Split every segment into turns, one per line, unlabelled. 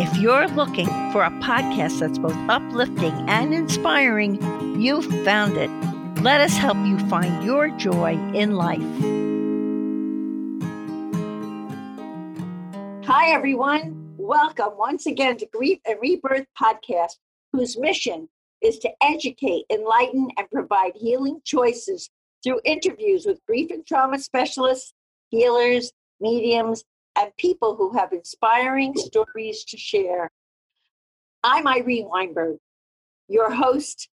If you're looking for a podcast that's both uplifting and inspiring, you've found it. Let us help you find your joy in life. Hi, everyone. Welcome once again to Grief and Rebirth Podcast, whose mission is to educate, enlighten, and provide healing choices through interviews with grief and trauma specialists, healers, mediums, and people who have inspiring stories to share. I'm Irene Weinberg, your host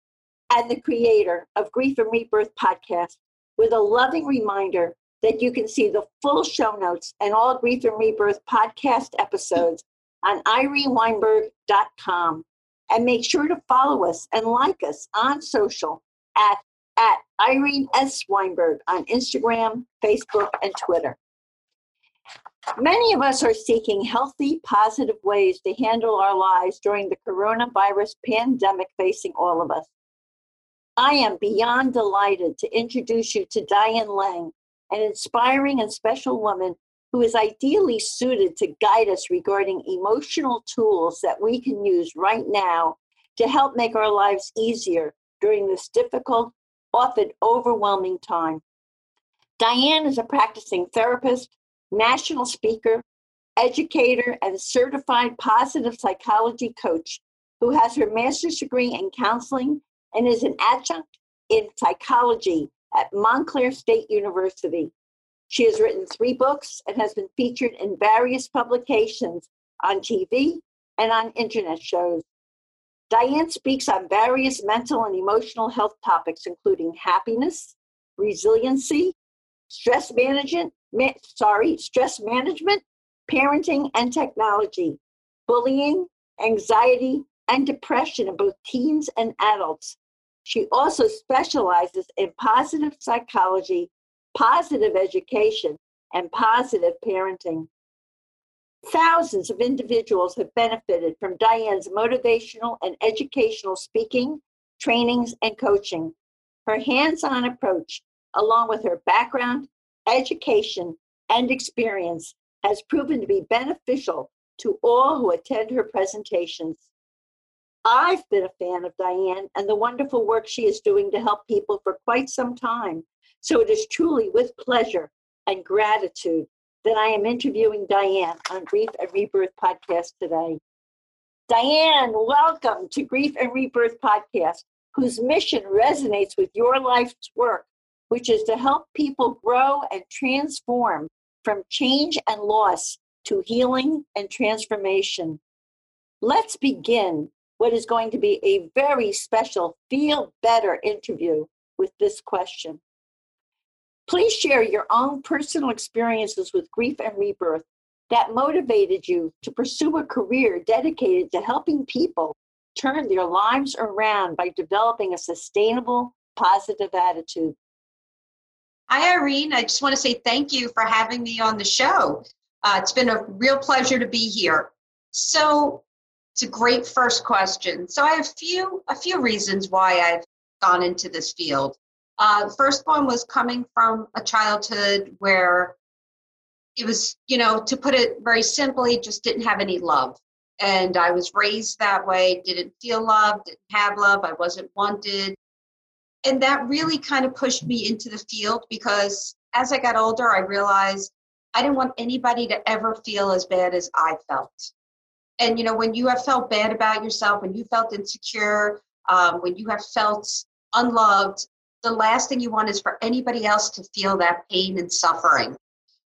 and the creator of Grief and Rebirth podcast, with a loving reminder that you can see the full show notes and all Grief and Rebirth podcast episodes on ireneweinberg.com. And make sure to follow us and like us on social at, at Irene S. Weinberg on Instagram, Facebook, and Twitter. Many of us are seeking healthy, positive ways to handle our lives during the coronavirus pandemic facing all of us. I am beyond delighted to introduce you to Diane Lang, an inspiring and special woman who is ideally suited to guide us regarding emotional tools that we can use right now to help make our lives easier during this difficult, often overwhelming time. Diane is a practicing therapist, national speaker, educator, and certified positive psychology coach who has her master's degree in counseling and is an adjunct in psychology at Montclair State University. She has written three books and has been featured in various publications on TV and on internet shows. Diane speaks on various mental and emotional health topics, including happiness, resiliency, stress management, ma- sorry, stress management, parenting and technology, bullying, anxiety, and depression in both teens and adults. She also specializes in positive psychology, positive education, and positive parenting. Thousands of individuals have benefited from Diane's motivational and educational speaking, trainings, and coaching. Her hands on approach, along with her background education, and experience has proven to be beneficial to all who attend her presentations. I've been a fan of Diane and the wonderful work she is doing to help people for quite some time. So it is truly with pleasure and gratitude that I am interviewing Diane on Grief and Rebirth podcast today. Diane, welcome to Grief and Rebirth podcast, whose mission resonates with your life's work which is to help people grow and transform from change and loss to healing and transformation. Let's begin what is going to be a very special Feel Better interview with this question. Please share your own personal experiences with grief and rebirth that motivated you to pursue a career dedicated to helping people turn their lives around by developing a sustainable, positive attitude.
Hi, Irene. I just want to say thank you for having me on the show. Uh, it's been a real pleasure to be here. So, it's a great first question. So, I have a few a few reasons why I've gone into this field. Uh, first one was coming from a childhood where it was, you know, to put it very simply, just didn't have any love. And I was raised that way, didn't feel love, didn't have love, I wasn't wanted, and that really kind of pushed me into the field because as I got older, I realized I didn't want anybody to ever feel as bad as I felt. And you know, when you have felt bad about yourself, when you felt insecure, um, when you have felt unloved, the last thing you want is for anybody else to feel that pain and suffering.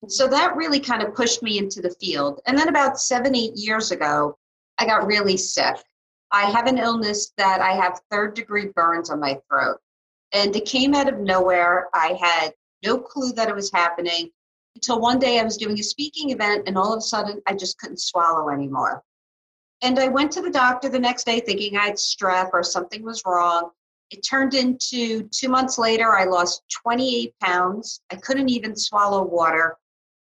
So that really kind of pushed me into the field. And then about seven, eight years ago, I got really sick. I have an illness that I have third degree burns on my throat. And it came out of nowhere. I had no clue that it was happening until one day I was doing a speaking event and all of a sudden I just couldn't swallow anymore. And I went to the doctor the next day thinking I had strep or something was wrong. It turned into two months later, I lost 28 pounds. I couldn't even swallow water,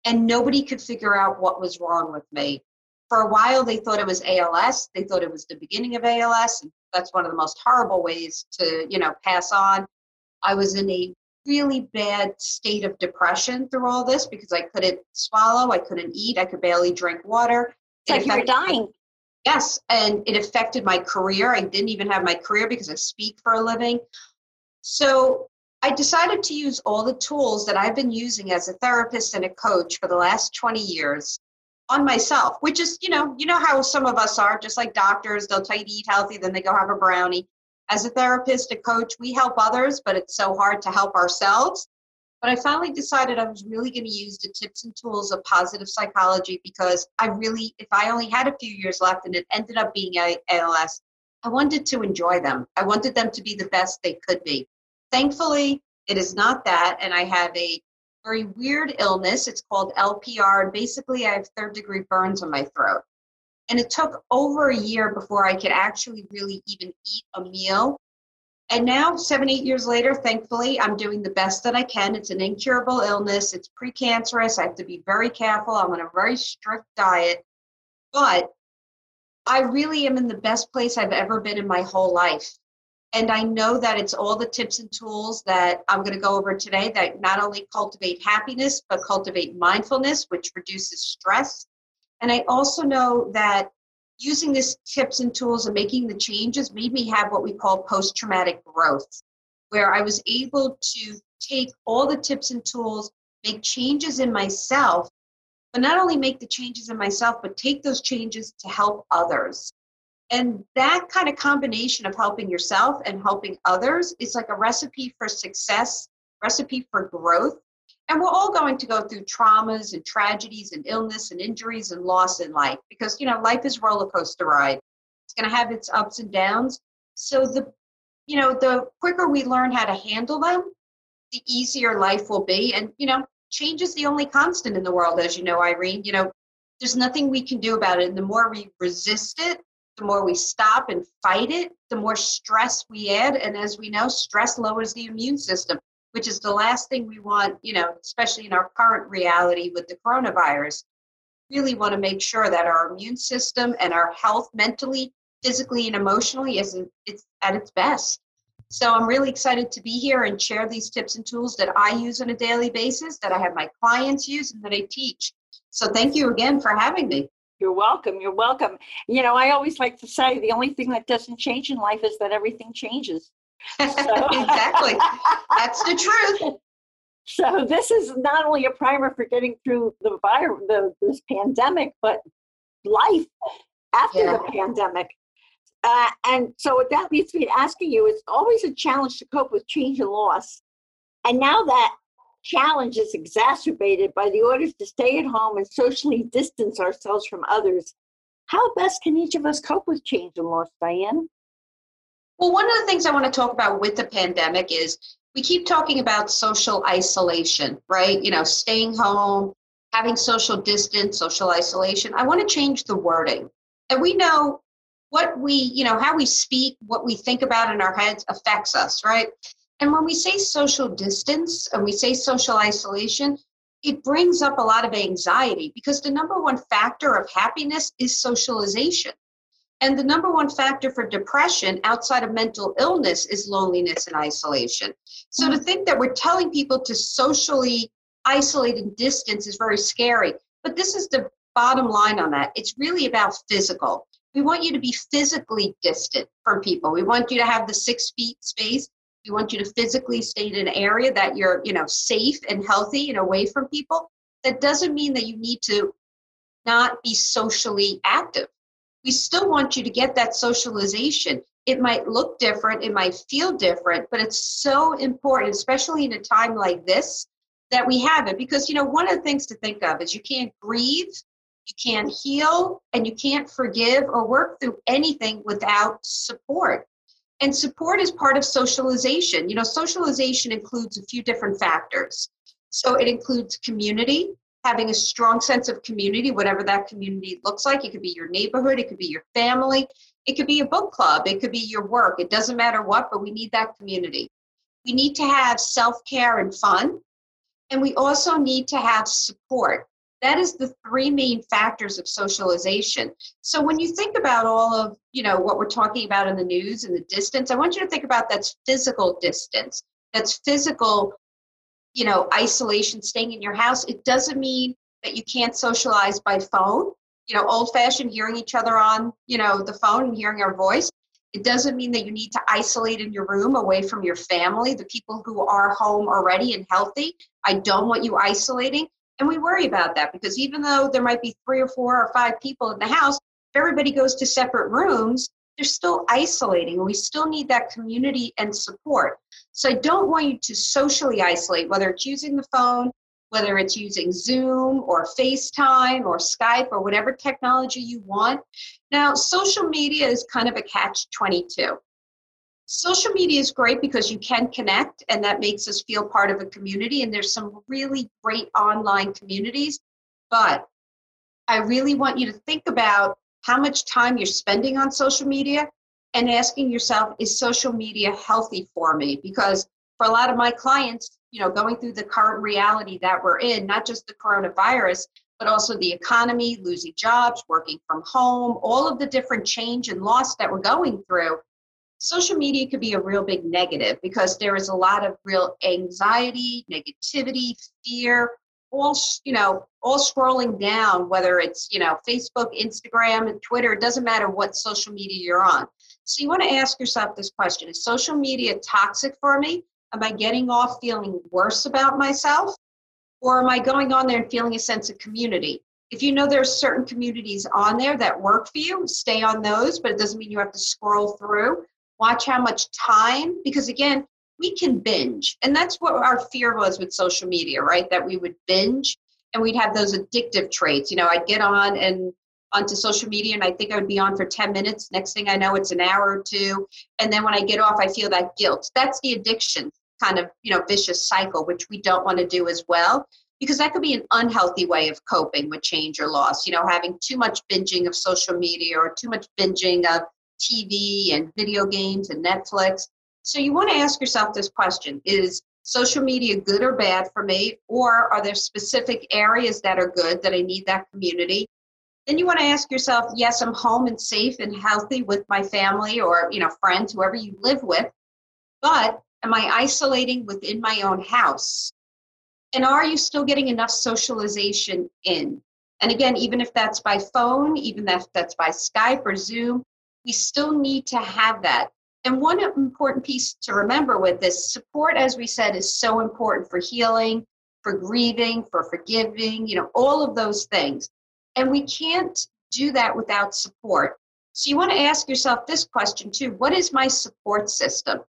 and nobody could figure out what was wrong with me. For a while, they thought it was ALS. They thought it was the beginning of ALS. And that's one of the most horrible ways to, you know, pass on. I was in a really bad state of depression through all this because I couldn't swallow, I couldn't eat, I could barely drink water.
It's like you were dying.
Yes, and it affected my career. I didn't even have my career because I speak for a living. So I decided to use all the tools that I've been using as a therapist and a coach for the last 20 years on myself, which is, you know, you know how some of us are, just like doctors, they'll tell you to eat healthy, then they go have a brownie. As a therapist, a coach, we help others, but it's so hard to help ourselves. But I finally decided I was really going to use the tips and tools of positive psychology because I really, if I only had a few years left and it ended up being ALS, I wanted to enjoy them. I wanted them to be the best they could be. Thankfully, it is not that. And I have a very weird illness. It's called LPR. And basically, I have third degree burns on my throat. And it took over a year before I could actually really even eat a meal and now, seven, eight years later, thankfully, I'm doing the best that I can. It's an incurable illness, it's precancerous. I have to be very careful. I'm on a very strict diet. But I really am in the best place I've ever been in my whole life. And I know that it's all the tips and tools that I'm going to go over today that not only cultivate happiness, but cultivate mindfulness, which reduces stress. And I also know that using these tips and tools and making the changes made me have what we call post traumatic growth, where I was able to take all the tips and tools, make changes in myself, but not only make the changes in myself, but take those changes to help others. And that kind of combination of helping yourself and helping others is like a recipe for success, recipe for growth, and we're all going to go through traumas and tragedies and illness and injuries and loss in life because, you know, life is roller coaster ride. It's going to have its ups and downs. So the, you know, the quicker we learn how to handle them, the easier life will be. And, you know, change is the only constant in the world, as you know, Irene. You know, there's nothing we can do about it. And the more we resist it, the more we stop and fight it, the more stress we add. And as we know, stress lowers the immune system which is the last thing we want, you know, especially in our current reality with the coronavirus. Really want to make sure that our immune system and our health mentally, physically, and emotionally is it's at its best. So I'm really excited to be here and share these tips and tools that I use on a daily basis, that I have my clients use, and that I teach. So thank you again for having me.
You're welcome. You're welcome. You know, I always like to say the only thing that doesn't change in life is that everything changes.
So. exactly. That's the truth.
So this is not only a primer for getting through the virus, the, this pandemic, but life after yeah. the pandemic. Uh, and so what that leads me to asking you: It's always a challenge to cope with change and loss, and now that challenge is exacerbated by the orders to stay at home and socially distance ourselves from others. How best can each of us cope with change and loss, Diane?
Well, one of the things I want to talk about with the pandemic is we keep talking about social isolation, right? You know, staying home, having social distance, social isolation. I want to change the wording. And we know what we, you know, how we speak, what we think about in our heads affects us, right? And when we say social distance and we say social isolation, it brings up a lot of anxiety because the number one factor of happiness is socialization. And the number one factor for depression outside of mental illness is loneliness and isolation. So to mm-hmm. think that we're telling people to socially isolate and distance is very scary. But this is the bottom line on that. It's really about physical. We want you to be physically distant from people. We want you to have the six feet space. We want you to physically stay in an area that you're, you know, safe and healthy and away from people. That doesn't mean that you need to not be socially active we still want you to get that socialization. It might look different, it might feel different, but it's so important, especially in a time like this, that we have it. Because, you know, one of the things to think of is you can't grieve, you can't heal, and you can't forgive or work through anything without support. And support is part of socialization. You know, socialization includes a few different factors. So it includes community, having a strong sense of community, whatever that community looks like. It could be your neighborhood, it could be your family, it could be a book club, it could be your work. It doesn't matter what, but we need that community. We need to have self care and fun. And we also need to have support. That is the three main factors of socialization. So when you think about all of, you know, what we're talking about in the news and the distance, I want you to think about that's physical distance. That's physical you know, isolation, staying in your house, it doesn't mean that you can't socialize by phone. You know, old fashioned hearing each other on, you know, the phone and hearing our voice. It doesn't mean that you need to isolate in your room away from your family, the people who are home already and healthy. I don't want you isolating. And we worry about that because even though there might be three or four or five people in the house, if everybody goes to separate rooms, they're still isolating. We still need that community and support. So I don't want you to socially isolate, whether it's using the phone, whether it's using Zoom or FaceTime or Skype or whatever technology you want. Now, social media is kind of a catch 22. Social media is great because you can connect and that makes us feel part of a community. And there's some really great online communities. But I really want you to think about how much time you're spending on social media and asking yourself, is social media healthy for me? Because for a lot of my clients, you know, going through the current reality that we're in, not just the coronavirus, but also the economy, losing jobs, working from home, all of the different change and loss that we're going through, social media could be a real big negative because there is a lot of real anxiety, negativity, fear, all you know all scrolling down whether it's you know facebook instagram and twitter it doesn't matter what social media you're on. So you want to ask yourself this question is social media toxic for me? Am i getting off feeling worse about myself? Or am i going on there and feeling a sense of community? If you know there's certain communities on there that work for you stay on those but it doesn't mean you have to scroll through watch how much time because again we can binge. And that's what our fear was with social media, right? That we would binge and we'd have those addictive traits. You know, I'd get on and onto social media and I think I would be on for 10 minutes. Next thing I know, it's an hour or two. And then when I get off, I feel that guilt. That's the addiction kind of, you know, vicious cycle, which we don't want to do as well because that could be an unhealthy way of coping with change or loss. You know, having too much binging of social media or too much binging of TV and video games and Netflix. So you want to ask yourself this question Is social media good or bad for me? Or are there specific areas that are good that I need that community? Then you want to ask yourself, yes, I'm home and safe and healthy with my family or, you know, friends, whoever you live with, but am I isolating within my own house? And are you still getting enough socialization in? And again, even if that's by phone, even if that's by Skype or Zoom, we still need to have that. And one important piece to remember with this support, as we said, is so important for healing, for grieving, for forgiving, you know, all of those things. And we can't do that without support. So you want to ask yourself this question too What is my support system?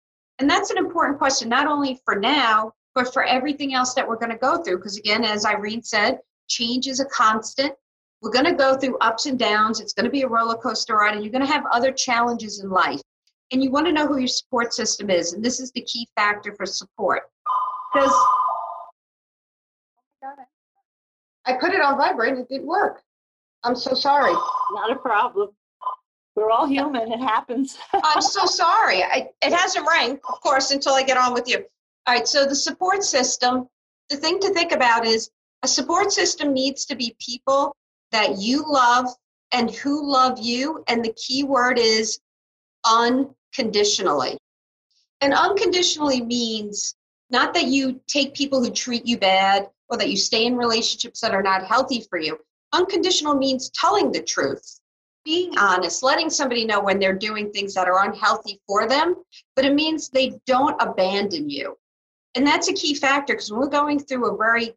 And that's an important question, not only for now, but for everything else that we're going to go through. Because again, as Irene said, change is a constant. We're going to go through ups and downs. It's going to be a roller coaster ride, and you're going to have other challenges in life and you want to know who your support system is. And this is the key factor for support. Because I put it on vibrate and it didn't work. I'm so sorry.
Not a problem. We're all human. It happens.
I'm so sorry. I, it hasn't rang, of course, until I get on with you. All right. So the support system, the thing to think about is a support system needs to be people that you love and who love you. And the key word is unconditionally. And unconditionally means not that you take people who treat you bad or that you stay in relationships that are not healthy for you. Unconditional means telling the truth, being honest, letting somebody know when they're doing things that are unhealthy for them, but it means they don't abandon you. And that's a key factor because when we're going through a very,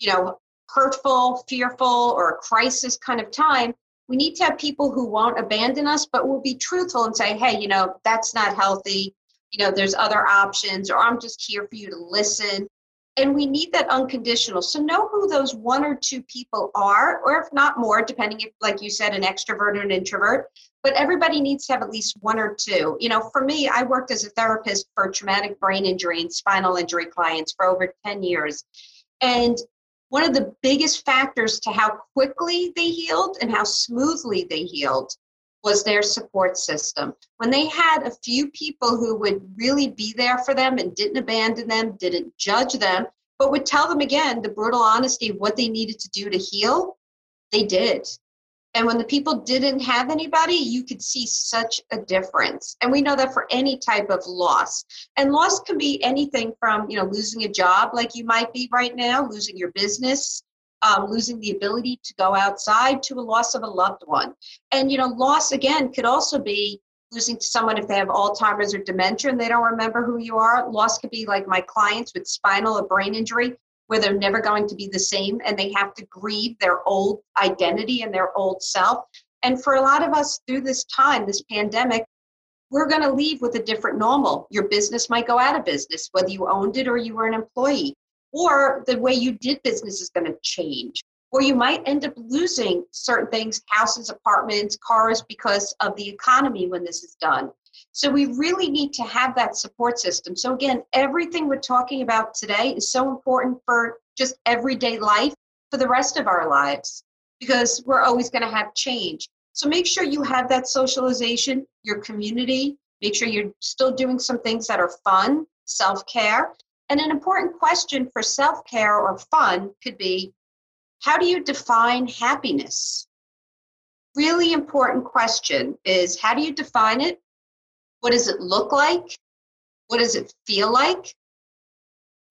you know, hurtful, fearful, or a crisis kind of time, we need to have people who won't abandon us, but will be truthful and say, hey, you know, that's not healthy. You know, there's other options, or I'm just here for you to listen. And we need that unconditional. So know who those one or two people are, or if not more, depending if, like you said, an extrovert or an introvert. But everybody needs to have at least one or two. You know, for me, I worked as a therapist for traumatic brain injury and spinal injury clients for over 10 years. And one of the biggest factors to how quickly they healed and how smoothly they healed was their support system. When they had a few people who would really be there for them and didn't abandon them, didn't judge them, but would tell them again the brutal honesty of what they needed to do to heal, they did. And when the people didn't have anybody, you could see such a difference. And we know that for any type of loss. And loss can be anything from, you know, losing a job like you might be right now, losing your business, um, losing the ability to go outside to a loss of a loved one. And, you know, loss again could also be losing to someone if they have Alzheimer's or dementia and they don't remember who you are. Loss could be like my clients with spinal or brain injury where they're never going to be the same and they have to grieve their old identity and their old self. And for a lot of us through this time, this pandemic, we're going to leave with a different normal. Your business might go out of business, whether you owned it or you were an employee, or the way you did business is going to change. Or you might end up losing certain things houses, apartments, cars because of the economy when this is done. So we really need to have that support system. So again, everything we're talking about today is so important for just everyday life for the rest of our lives because we're always going to have change. So make sure you have that socialization, your community, make sure you're still doing some things that are fun, self-care. And an important question for self-care or fun could be how do you define happiness? Really important question is how do you define it? What does it look like? What does it feel like?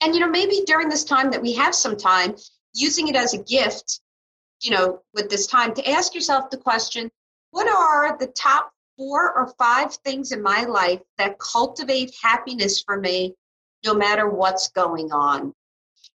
And, you know, maybe during this time that we have some time, using it as a gift, you know, with this time to ask yourself the question what are the top four or five things in my life that cultivate happiness for me no matter what's going on? And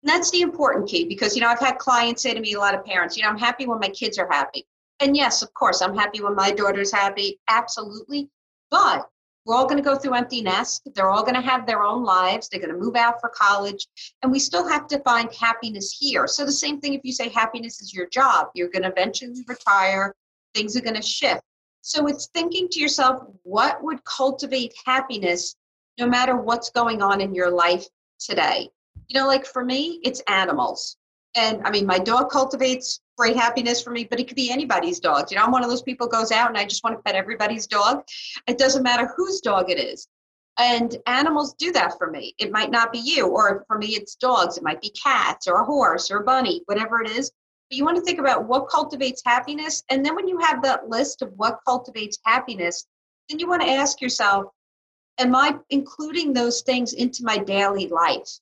that's the important key because, you know, I've had clients say to me, a lot of parents, you know, I'm happy when my kids are happy. And yes, of course, I'm happy when my daughter's happy. Absolutely. But we're all going to go through empty nest. They're all going to have their own lives. They're going to move out for college. And we still have to find happiness here. So, the same thing if you say happiness is your job, you're going to eventually retire, things are going to shift. So, it's thinking to yourself, what would cultivate happiness no matter what's going on in your life today? You know, like for me, it's animals. And I mean, my dog cultivates great happiness for me, but it could be anybody's dog. You know, I'm one of those people goes out and I just want to pet everybody's dog. It doesn't matter whose dog it is. And animals do that for me. It might not be you, or for me, it's dogs. It might be cats or a horse or a bunny, whatever it is. But you want to think about what cultivates happiness. And then when you have that list of what cultivates happiness, then you want to ask yourself, am I including those things into my daily life?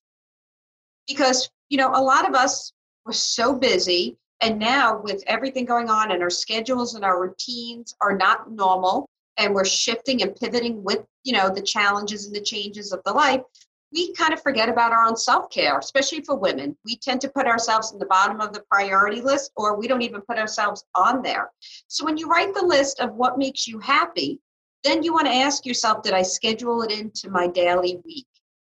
Because, you know, a lot of us, we're so busy and now, with everything going on, and our schedules and our routines are not normal, and we're shifting and pivoting with you know the challenges and the changes of the life, we kind of forget about our own self care, especially for women. We tend to put ourselves in the bottom of the priority list, or we don't even put ourselves on there. So when you write the list of what makes you happy, then you want to ask yourself, did I schedule it into my daily week?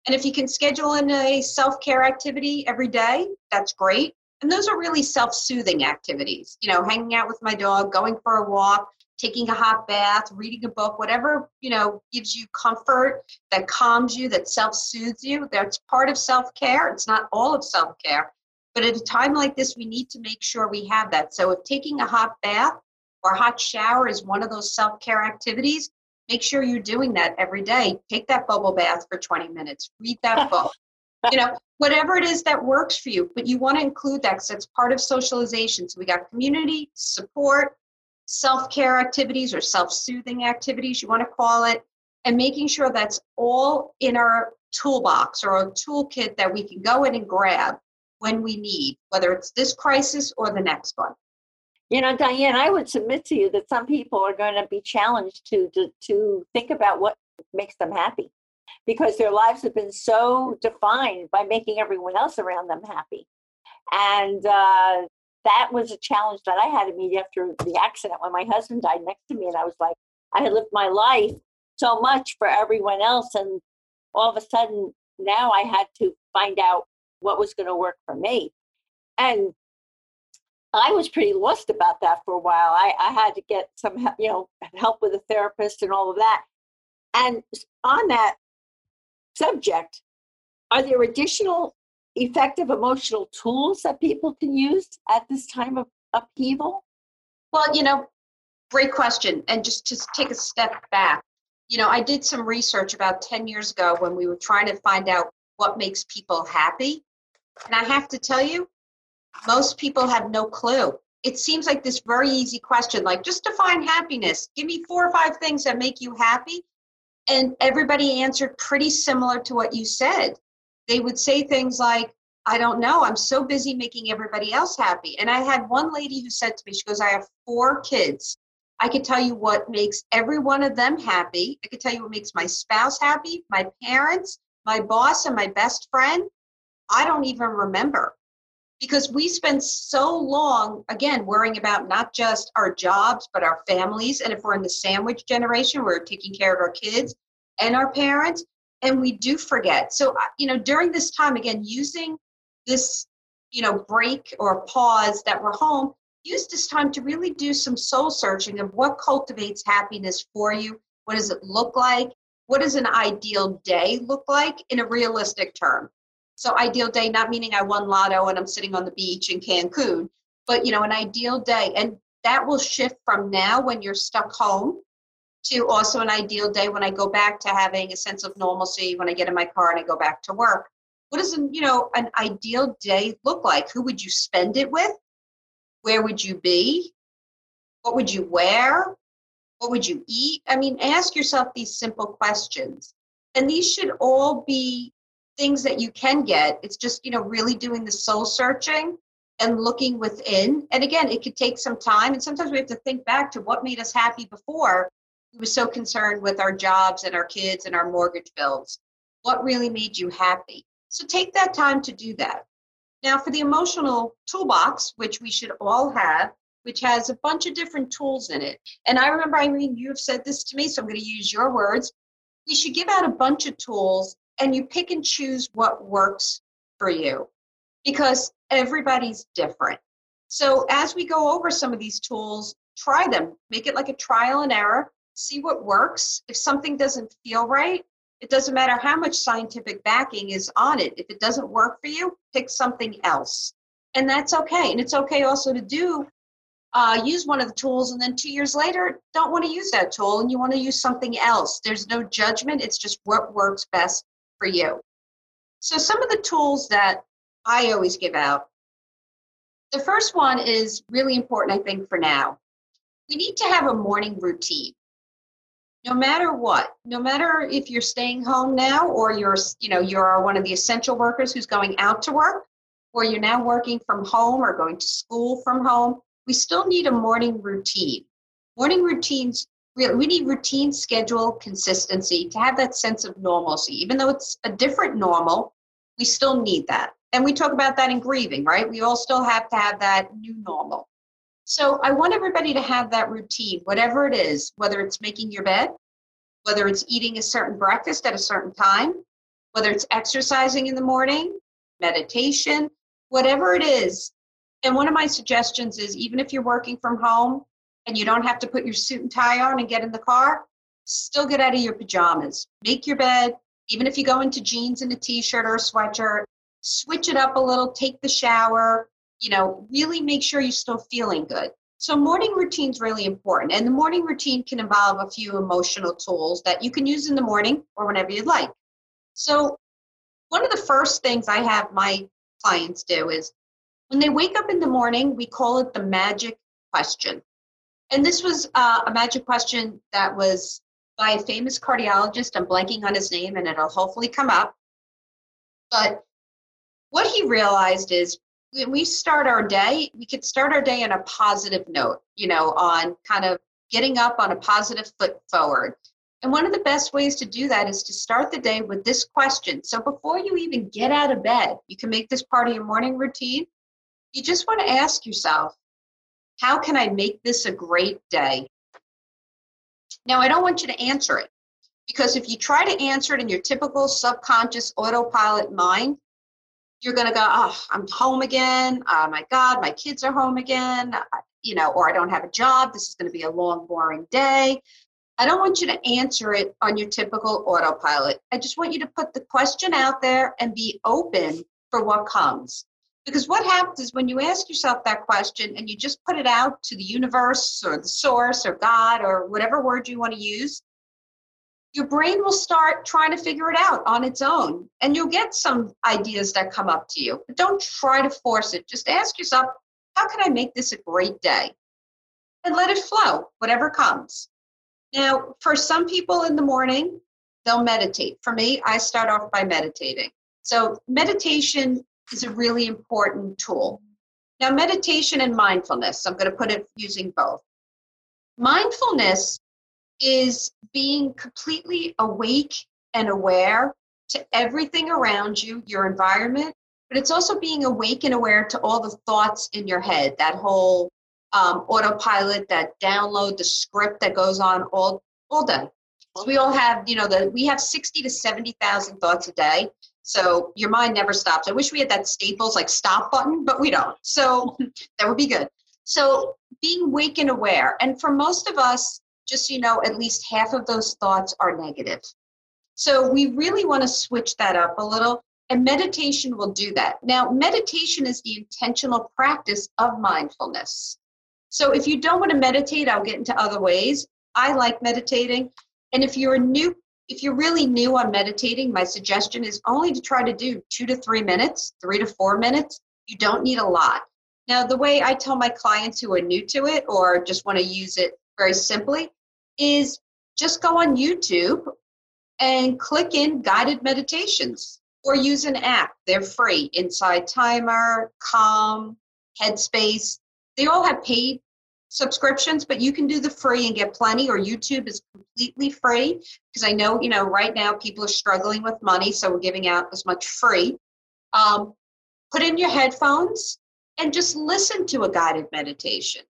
And if you can schedule in a self care activity every day, that's great. And those are really self soothing activities, you know, hanging out with my dog, going for a walk, taking a hot bath, reading a book, whatever, you know, gives you comfort, that calms you, that self soothes you. That's part of self care. It's not all of self care. But at a time like this, we need to make sure we have that. So if taking a hot bath or hot shower is one of those self care activities, make sure you're doing that every day. Take that bubble bath for 20 minutes, read that book you know, whatever it is that works for you, but you want to include that because it's part of socialization. So we got community, support, self care activities or self soothing activities, you want to call it, and making sure that's all in our toolbox or a toolkit that we can go in and grab when we need, whether it's this crisis or the next one.
You know, Diane, I would submit to you that some people are going to be challenged to, to, to think about what makes them happy because their lives have been so defined by making everyone else around them happy. And uh, that was a challenge that I had meet after the accident when my husband died next to me. And I was like, I had lived my life so much for everyone else. And all of a sudden, now I had to find out what was going to work for me. And I was pretty lost about that for a while. I, I had to get some, you know, help with a therapist and all of that. And on that, subject, are there additional effective emotional tools that people can use at this time of upheaval?
Well, you know, great question. And just to take a step back, you know, I did some research about 10 years ago when we were trying to find out what makes people happy. And I have to tell you, most people have no clue. It seems like this very easy question, like just define happiness. Give me four or five things that make you happy. And everybody answered pretty similar to what you said. They would say things like, I don't know, I'm so busy making everybody else happy. And I had one lady who said to me, she goes, I have four kids. I could tell you what makes every one of them happy. I could tell you what makes my spouse happy, my parents, my boss, and my best friend. I don't even remember because we spend so long, again, worrying about not just our jobs, but our families. And if we're in the sandwich generation, we're taking care of our kids and our parents, and we do forget. So, uh, you know, during this time, again, using this, you know, break or pause that we're home use this time to really do some soul searching of what cultivates happiness for you. What does it look like? What does an ideal day look like in a realistic term? So ideal day, not meaning I won lotto and I'm sitting on the beach in Cancun, but you know, an ideal day. And that will shift from now when you're stuck home to also an ideal day when I go back to having a sense of normalcy when I get in my car and I go back to work. What does an, you know, an ideal day look like? Who would you spend it with? Where would you be? What would you wear? What would you eat? I mean, ask yourself these simple questions. And these should all be things that you can get. It's just, you know, really doing the soul searching and looking within. And again, it could take some time. And sometimes we have to think back to what made us happy before. We were so concerned with our jobs and our kids and our mortgage bills. What really made you happy? So take that time to do that. Now, for the emotional toolbox, which we should all have, which has a bunch of different tools in it. And I remember, Irene, you have said this to me, so I'm going to use your words. We should give out a bunch of tools and you pick and choose what works for you because everybody's different. So, as we go over some of these tools, try them, make it like a trial and error, see what works. If something doesn't feel right, it doesn't matter how much scientific backing is on it. If it doesn't work for you, pick something else. And that's okay. And it's okay also to do uh, use one of the tools and then two years later don't want to use that tool and you want to use something else. There's no judgment. It's just what works best for you. So some of the tools that I always give out. The first one is really important, I think, for now. We need to have a morning routine no matter what no matter if you're staying home now or you're you know you're one of the essential workers who's going out to work or you're now working from home or going to school from home we still need a morning routine morning routines we need routine schedule consistency to have that sense of normalcy. Even though it's a different normal we still need that. And we talk about that in grieving right? We all still have to have that new normal. So I want everybody to have that routine, whatever it is, whether it's making your bed, whether it's eating a certain breakfast at a certain time, whether it's exercising in the morning, meditation, whatever it is. And one of my suggestions is even if you're working from home and you don't have to put your suit and tie on and get in the car, still get out of your pajamas. Make your bed, even if you go into jeans and a t shirt or a sweatshirt, switch it up a little, take the shower, you know, really make sure you're still feeling good. So morning routine is really important. And the morning routine can involve a few emotional tools that you can use in the morning or whenever you'd like. So one of the first things I have my clients do is when they wake up in the morning, we call it the magic question. And this was uh, a magic question that was by a famous cardiologist. I'm blanking on his name and it'll hopefully come up. But what he realized is when we start our day, we could start our day on a positive note, you know, on kind of getting up on a positive foot forward. And one of the best ways to do that is to start the day with this question. So before you even get out of bed, you can make this part of your morning routine. You just want to ask yourself, how can I make this a great day? Now, I don't want you to answer it because if you try to answer it in your typical subconscious autopilot mind, you're going to go, oh, I'm home again. Oh my God, my kids are home again. You know, or I don't have a job. This is going to be a long, boring day. I don't want you to answer it on your typical autopilot. I just want you to put the question out there and be open for what comes. Because what happens is when you ask yourself that question and you just put it out to the universe or the source or God or whatever word you want to use, your brain will start trying to figure it out on its own. And you'll get some ideas that come up to you. But don't try to force it. Just ask yourself, how can I make this a great day? And let it flow, whatever comes. Now, for some people in the morning, they'll meditate. For me, I start off by meditating. So, meditation is a really important tool. Now, meditation and mindfulness, I'm going to put it using both. Mindfulness is being completely awake and aware to everything around you, your environment, but it's also being awake and aware to all the thoughts in your head, that whole um, autopilot, that download, the script that goes on all, all day. So we all have, you know, the we have 60 to 70,000 thoughts a day. So your mind never stops. I wish we had that Staples like stop button, but we don't. So that would be good. So being wake and aware. And for most of us, just so you know, at least half of those thoughts are negative. So we really want to switch that up a little. And meditation will do that. Now, meditation is the intentional practice of mindfulness. So if you don't want to meditate, I'll get into other ways. I like meditating. And if you're new, if you're really new on meditating, my suggestion is only to try to do two to three minutes, three to four minutes. You don't need a lot. Now, the way I tell my clients who are new to it or just want to use it very simply is just go on YouTube and click in guided meditations or use an app. They're free. Insight Timer, Calm, Headspace. They all have paid subscriptions, but you can do the free and get plenty, or YouTube is completely free because I know, you know, right now people are struggling with money, so we're giving out as much free. Um, put in your headphones and just listen to a guided meditation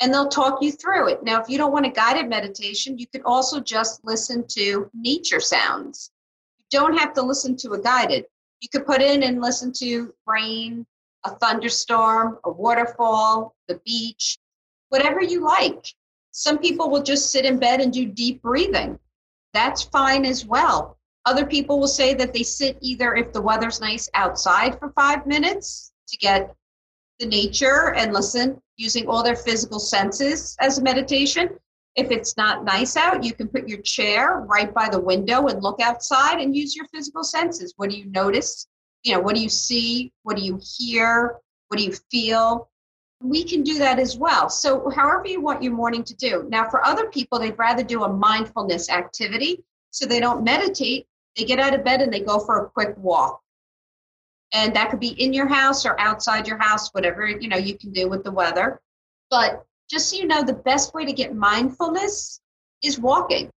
and they'll talk you through it. Now, if you don't want a guided meditation, you could also just listen to nature sounds. You don't have to listen to a guided. You could put in and listen to rain, a thunderstorm, a waterfall, the beach, whatever you like. Some people will just sit in bed and do deep breathing. That's fine as well. Other people will say that they sit either if the weather's nice outside for five minutes to get the nature and listen using all their physical senses as a meditation. If it's not nice out, you can put your chair right by the window and look outside and use your physical senses. What do you notice? You know, what do you see? What do you hear? What do you feel? We can do that as well. So, however you want your morning to do. Now, for other people, they'd rather do a mindfulness activity. So they don't meditate, they get out of bed and they go for a quick walk. And that could be in your house or outside your house, whatever you know you can do with the weather. But just so you know, the best way to get mindfulness is walking.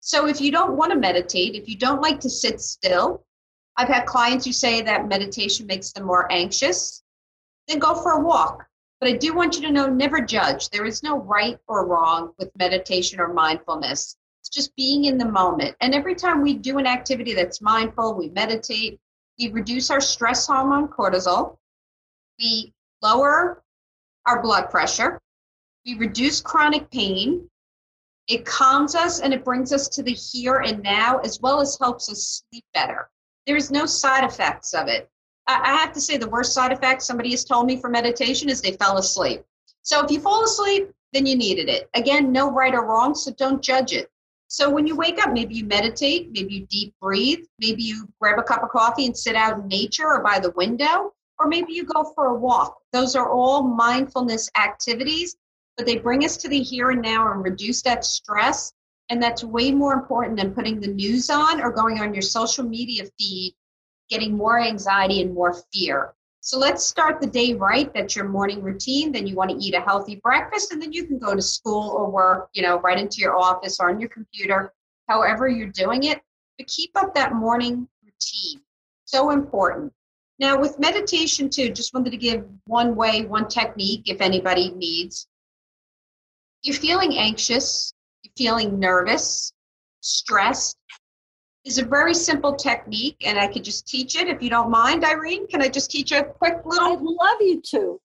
So if you don't want to meditate, if you don't like to sit still, I've had clients who say that meditation makes them more anxious, then go for a walk but I do want you to know never judge. There is no right or wrong with meditation or mindfulness. It's just being in the moment. And every time we do an activity that's mindful, we meditate, we reduce our stress hormone cortisol, we lower our blood pressure, we reduce chronic pain, it calms us and it brings us to the here and now, as well as helps us sleep better. There is no side effects of it. I have to say the worst side effect somebody has told me for meditation is they fell asleep. So if you fall asleep, then you needed it. Again, no right or wrong, so don't judge it. So when you wake up, maybe you meditate, maybe you deep breathe, maybe you grab a cup of coffee and sit out in nature or by the window, or maybe you go for a walk. Those are all mindfulness activities, but they bring us to the here and now and reduce that stress. And that's way more important than putting the news on or going on your social media feed getting more anxiety and more fear. So let's start the day right. That's your morning routine. Then you want to eat a healthy breakfast, and then you can go to school or work, you know, right into your office or on your computer, however you're doing it. But keep up that morning routine. So important. Now, with meditation, too, just wanted to give one way, one technique if anybody needs. You're feeling anxious, you're feeling nervous, stressed, is a very simple technique, and I could just teach it if you don't mind, Irene. Can I just teach a quick little?
I'd love you to.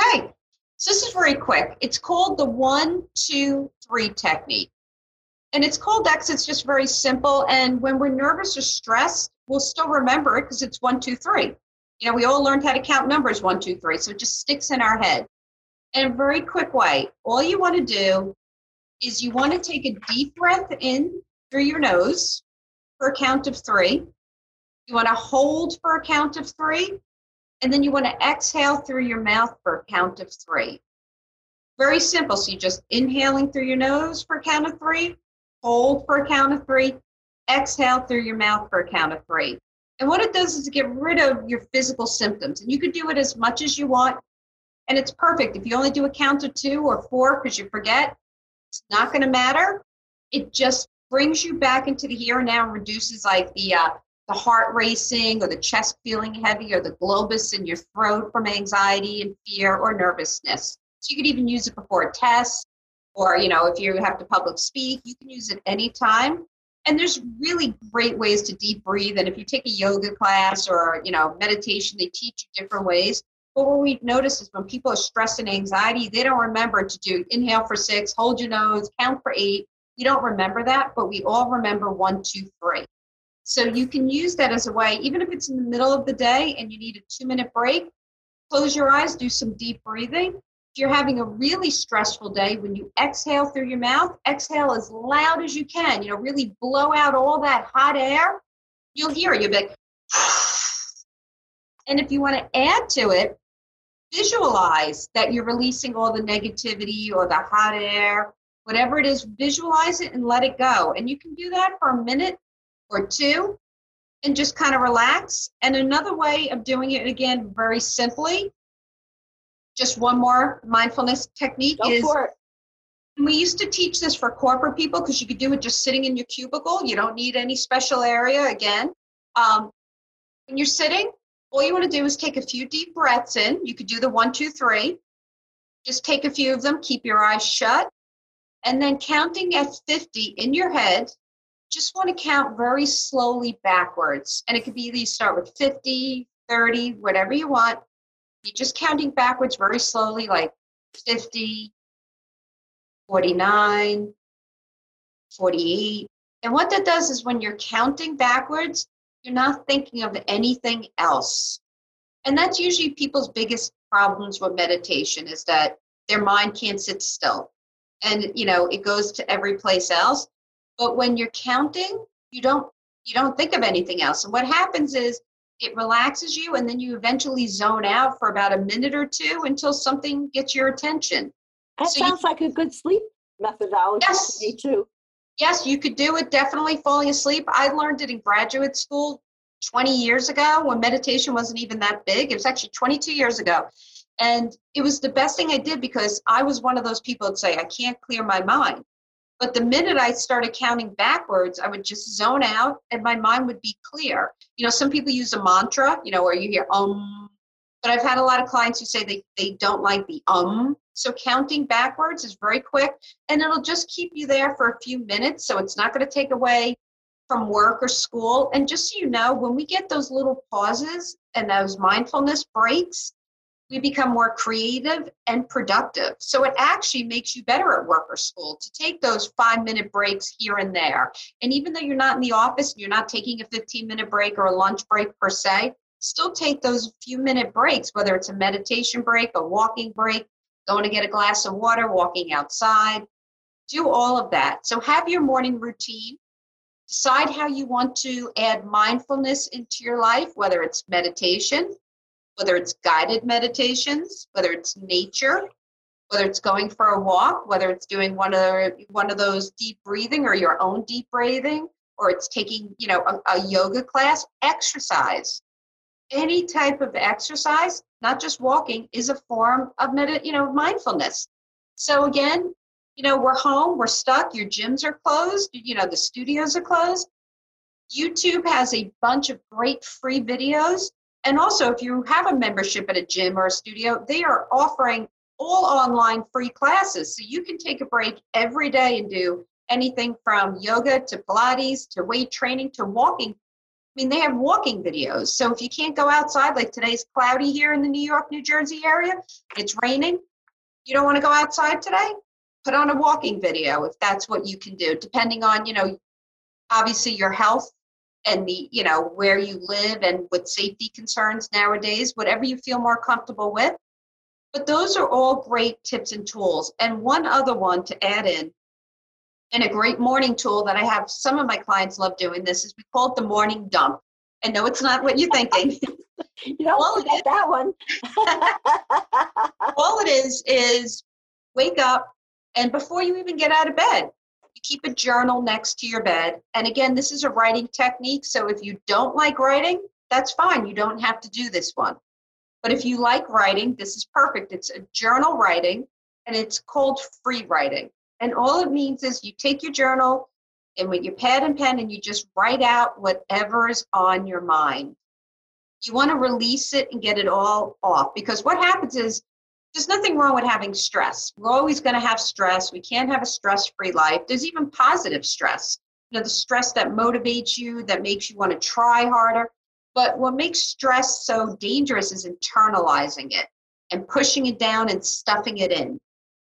Okay, so this is very quick. It's called the one, two, three technique. And it's called X, it's just very simple. And when we're nervous or stressed, we'll still remember it because it's one, two, three. You know, we all learned how to count numbers one, two, three. So it just sticks in our head. And a very quick way, all you want to do is you want to take a deep breath in through your nose for a count of three. You want to hold for a count of three. And then you want to exhale through your mouth for a count of three. Very simple. So you're just inhaling through your nose for a count of three, hold for a count of three, exhale through your mouth for a count of three. And what it does is get rid of your physical symptoms. And you can do it as much as you want. And it's perfect. If you only do a count of two or four because you forget, it's not going to matter. It just brings you back into the here and now and reduces like the uh, the heart racing or the chest feeling heavy or the globus in your throat from anxiety and fear or nervousness. So you could even use it before a test or you know if you have to public speak you can use it anytime. And there's really great ways to deep breathe. And if you take a yoga class or you know meditation they teach you different ways. But what we notice is when people are stressed and anxiety they don't remember to do inhale for six hold your nose count for eight we don't remember that but we all remember one two three so you can use that as a way even if it's in the middle of the day and you need a two minute break close your eyes do some deep breathing if you're having a really stressful day, when you exhale through your mouth, exhale as loud as you can. You know, really blow out all that hot air. You'll hear it. You'll be like, and if you want to add to it, visualize that you're releasing all the negativity or the hot air, whatever it is, visualize it and let it go. And you can do that for a minute or two and just kind of relax. And another way of doing it, again, very simply, just one more mindfulness technique
Go
is we used to teach this for corporate people because you could do it just sitting in your cubicle. You don't need any special area again. Um, when you're sitting, all you want to do is take a few deep breaths in. You could do the one, two, three. Just take a few of them, keep your eyes shut. And then counting at 50 in your head, just want to count very slowly backwards. And it could be you start with 50, 30, whatever you want. You're just counting backwards very slowly, like 50, 49, 48. And what that does is when you're counting backwards, you're not thinking of anything else. And that's usually people's biggest problems with meditation is that their mind can't sit still. And you know, it goes to every place else. But when you're counting, you don't you don't think of anything else. And what happens is it relaxes you and then you eventually zone out for about a minute or two until something gets your attention.
That
So you-
sounds like a good sleep methodology
Yes.
to me too.
Yes, you could do it definitely falling asleep. I learned it in graduate school 20 years ago when meditation wasn't even that big. It was actually 22 years ago. And it was the best thing I did because I was one of those people that say, I can't clear my mind. But the minute I started counting backwards, I would just zone out and my mind would be clear. You know, some people use a mantra, you know, where you hear um, but I've had a lot of clients who say they, they don't like the um. So counting backwards is very quick and it'll just keep you there for a few minutes. So it's not going to take away from work or school. And just so you know, when we get those little pauses and those mindfulness breaks, we become more creative and productive. So it actually makes you better at work or school to take those five minute breaks here and there. And even though you're not in the office and you're not taking a 15 minute break or a lunch break per se, still take those few minute breaks, whether it's a meditation break, a walking break, going to get a glass of water, walking outside. Do all of that. So have your morning routine. Decide how you want to add mindfulness into your life, whether it's meditation, whether it's guided meditations, whether it's nature, whether it's going for a walk, whether it's doing one of one of those deep breathing or your own deep breathing, or it's taking you know a, a yoga class, exercise. Any type of exercise, not just walking, is a form of med- you know mindfulness. So again, you know we're home, we're stuck. Your gyms are closed. You know the studios are closed. YouTube has a bunch of great free videos and also, if you have a membership at a gym or a studio, they are offering all online free classes. So you can take a break every day and do anything from yoga to Pilates to weight training to walking. I mean, they have walking videos. So if you can't go outside, like today's cloudy here in the New York, New Jersey area, it's raining, you don't want to go outside today, put on a walking video if that's what you can do, depending on, you know, obviously your health and the, you know, where you live and with safety concerns nowadays, whatever you feel more comfortable with. But those are all great tips and tools. And one other one to add in, and a great morning tool that I have some of my clients love doing this is we call it the morning dump. And no, it's not what you're thinking.
you don't all forget that one.
all it is is wake up and before you even get out of bed, you keep a journal next to your bed. And again, this is a writing technique. So if you don't like writing, that's fine. You don't have to do this one. But if you like writing, this is perfect. It's a journal writing and it's called free writing. And all it means is you take your journal and with your pad and pen and you just write out whatever is on your mind. You want to release it and get it all off because what happens is there's nothing wrong with having stress. We're always going to have stress. We can't have a stress free life. There's even positive stress. You know, the stress that motivates you, that makes you want to try harder. But what makes stress so dangerous is internalizing it and pushing it down and stuffing it in.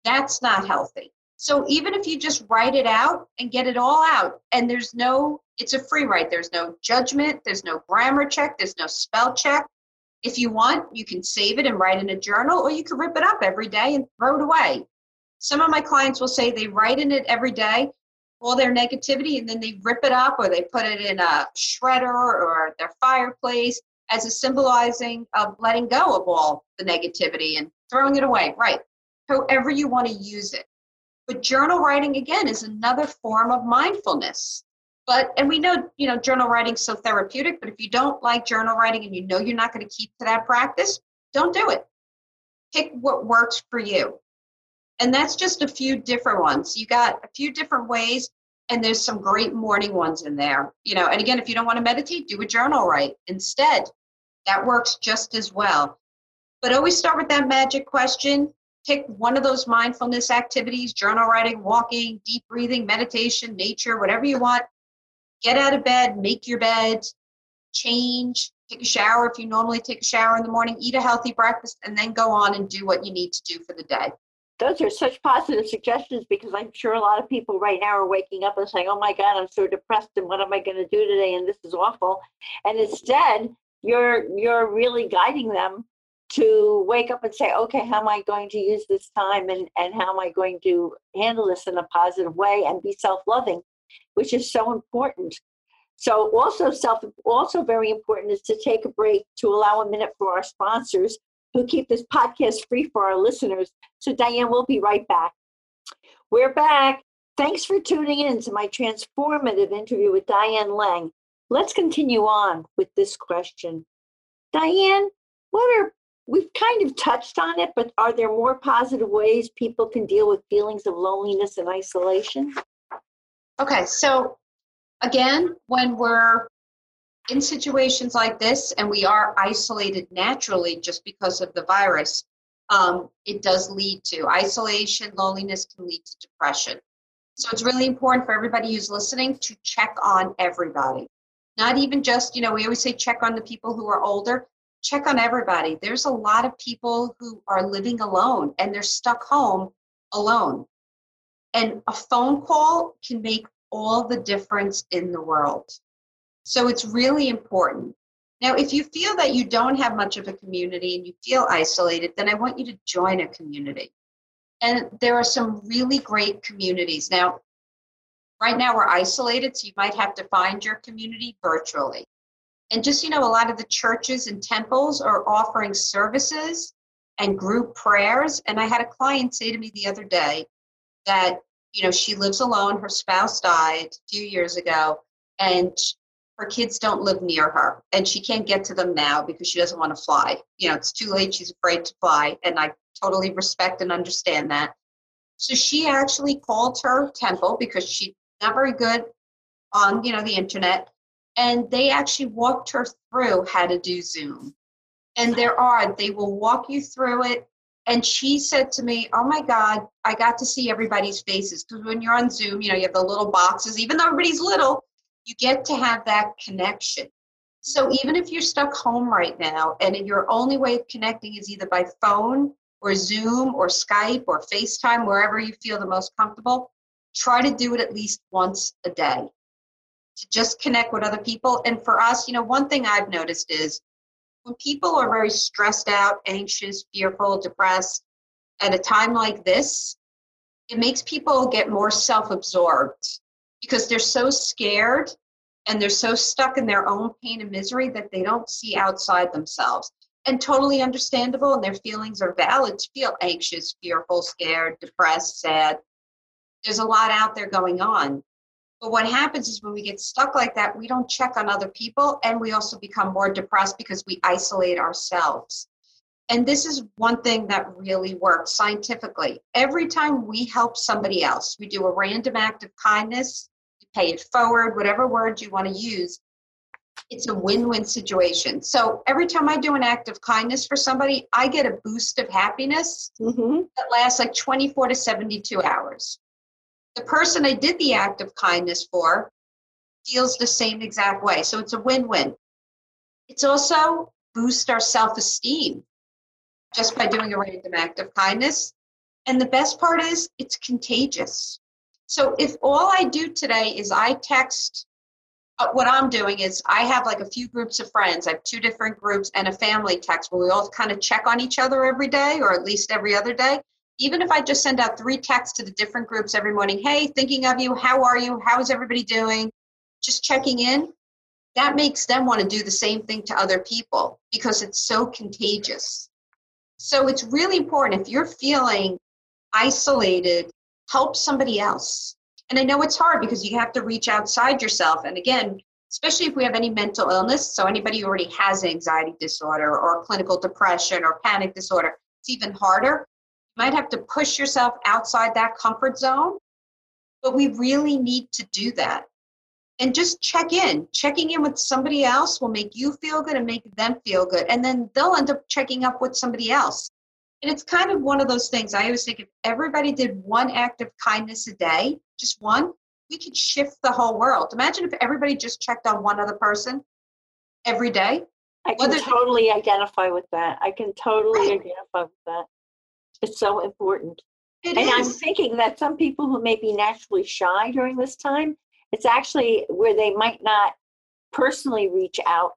That's not healthy. So even if you just write it out and get it all out, and there's no, it's a free write, there's no judgment, there's no grammar check, there's no spell check. If you want, you can save it and write in a journal, or you can rip it up every day and throw it away. Some of my clients will say they write in it every day, all their negativity, and then they rip it up or they put it in a shredder or their fireplace as a symbolizing of letting go of all the negativity and throwing it away. Right. However, you want to use it. But journal writing, again, is another form of mindfulness. But, and we know, you know, journal writing's so therapeutic, but if you don't like journal writing and you know you're not going to keep to that practice, don't do it. Pick what works for you. And that's just a few different ones. You got a few different ways, and there's some great morning ones in there. You know, and again, if you don't want to meditate, do a journal write instead. That works just as well. But always start with that magic question pick one of those mindfulness activities journal writing, walking, deep breathing, meditation, nature, whatever you want. Get out of bed, make your bed, change, take a shower if you normally take a shower in the morning, eat a healthy breakfast, and then go on and do what you need to do for the day.
Those are such positive suggestions because I'm sure a lot of people right now are waking up and saying, Oh my God, I'm so depressed and what am I going to do today? And this is awful. And instead, you're you're really guiding them to wake up and say, okay, how am I going to use this time and, and how am I going to handle this in a positive way and be self-loving, which is so important. So also self also very important is to take a break to allow a minute for our sponsors who keep this podcast free for our listeners. So Diane, we'll be right back. We're back. Thanks for tuning in to my transformative interview with Diane Lang. Let's continue on with this question. Diane, what are We've kind of touched on it, but are there more positive ways people can deal with feelings of loneliness and isolation?
Okay, so again, when we're in situations like this and we are isolated naturally just because of the virus, um, it does lead to isolation, loneliness can lead to depression. So it's really important for everybody who's listening to check on everybody. Not even just, you know, we always say check on the people who are older check on everybody. There's a lot of people who are living alone and they're stuck home alone. And a phone call can make all the difference in the world. So it's really important. Now, if you feel that you don't have much of a community and you feel isolated, then I want you to join a community. And there are some really great communities. Now, right now we're isolated, so you might have to find your community virtually. And just, you know, a lot of the churches and temples are offering services and group prayers. And I had a client say to me the other day that, you know, she lives alone, her spouse died a few years ago, and her kids don't live near her. And she can't get to them now because she doesn't want to fly. You know, it's too late, she's afraid to fly. And I totally respect and understand that. So she actually called her temple because she's not very good on, you know, the internet and they actually walked her through how to do Zoom. And there are, they will walk you through it. And she said to me, Oh my God, I got to see everybody's faces. Because when you're on Zoom, you know, you have the little boxes, even though everybody's little, you get to have that connection. So even if you're stuck home right now and your only way of connecting is either by phone or Zoom or Skype or FaceTime, wherever you feel the most comfortable, try to do it at least once a day to just connect with other people. And for us, you know, one thing I've noticed is when people are very stressed out, anxious, fearful, depressed, at a time like this, it makes people get more self absorbed because they're so scared and they're so stuck in their own pain and misery that they don't see outside themselves. And totally understandable, and their feelings are valid to feel anxious, fearful, scared, depressed, sad. There's a lot out there going on. But what happens is when we get stuck like that, we don't check on other people and we also become more depressed because we isolate ourselves. And this is one thing that really works scientifically. Every time we help somebody else, we do a random act of kindness, you pay it forward, whatever word you want to use, it's a win win situation. So every time I do an act of kindness for somebody, I get a boost of happiness mm-hmm. that lasts like 24 to 72 hours the person I did the act of kindness for feels the same exact way. So it's a win win. It's also boost our self esteem just by doing a random act of kindness. And the best part is it's contagious. So if all I do today is I text, uh, what I'm doing is I have like a few groups of friends. I have two different groups and a family text where we all kind of check on each other every day or at least every other day even if I just send out three texts to the different groups every morning, hey, thinking of you, how are you, how is everybody doing, just checking in, that makes them want to do the same thing to other people because it's so contagious. So it's really important if you're feeling isolated, help somebody else. And I know it's hard because you have to reach outside yourself. And again, especially if we have any mental illness, so anybody who already has anxiety disorder or clinical depression or panic disorder, it's even harder might have to push yourself outside that comfort zone, but we really need to do that. And just check in. Checking in with somebody else will make you feel good and make them feel good. And then they'll end up checking up with somebody else. And it's kind of one of those things. I always think if everybody did one act of kindness a day, just one, we could shift the whole world. Imagine if everybody just checked on one other person every day.
I can Whether totally identify with that. I can totally right. identify with that. It's so important. It and is. I'm thinking that some people who may be naturally shy during this time, it's actually where they might not personally reach out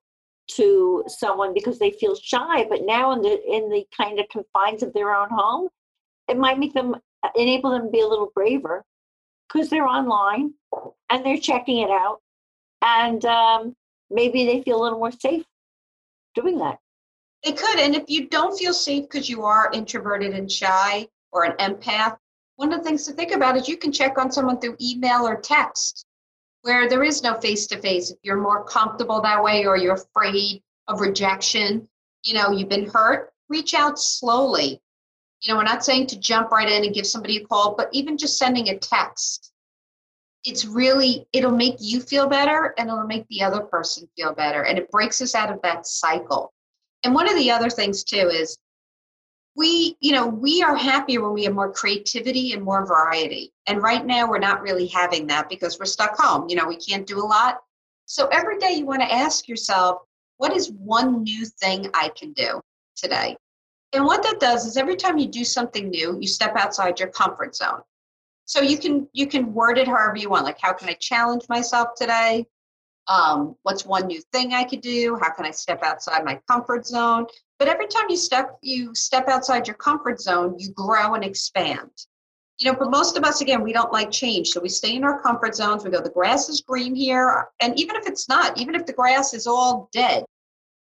to someone because they feel shy, but now in the in the kind of confines of their own home, it might make them enable them to be a little braver because they're online and they're checking it out, and um, maybe they feel a little more safe doing that.
It could. And if you don't feel safe because you are introverted and shy or an empath, one of the things to think about is you can check on someone through email or text where there is no face to face. If you're more comfortable that way or you're afraid of rejection, you know, you've been hurt, reach out slowly. You know, we're not saying to jump right in and give somebody a call, but even just sending a text. It's really, it'll make you feel better and it'll make the other person feel better. And it breaks us out of that cycle. And one of the other things too is we, you know, we are happier when we have more creativity and more variety. And right now we're not really having that because we're stuck home. You know, we can't do a lot. So every day you want to ask yourself, what is one new thing I can do today? And what that does is every time you do something new, you step outside your comfort zone. So you can you can word it however you want. Like, how can I challenge myself today? Um, what's one new thing I could do? How can I step outside my comfort zone? But every time you step you step outside your comfort zone, you grow and expand. You know, but most of us again, we don't like change. So we stay in our comfort zones. We go, the grass is green here. And even if it's not, even if the grass is all dead,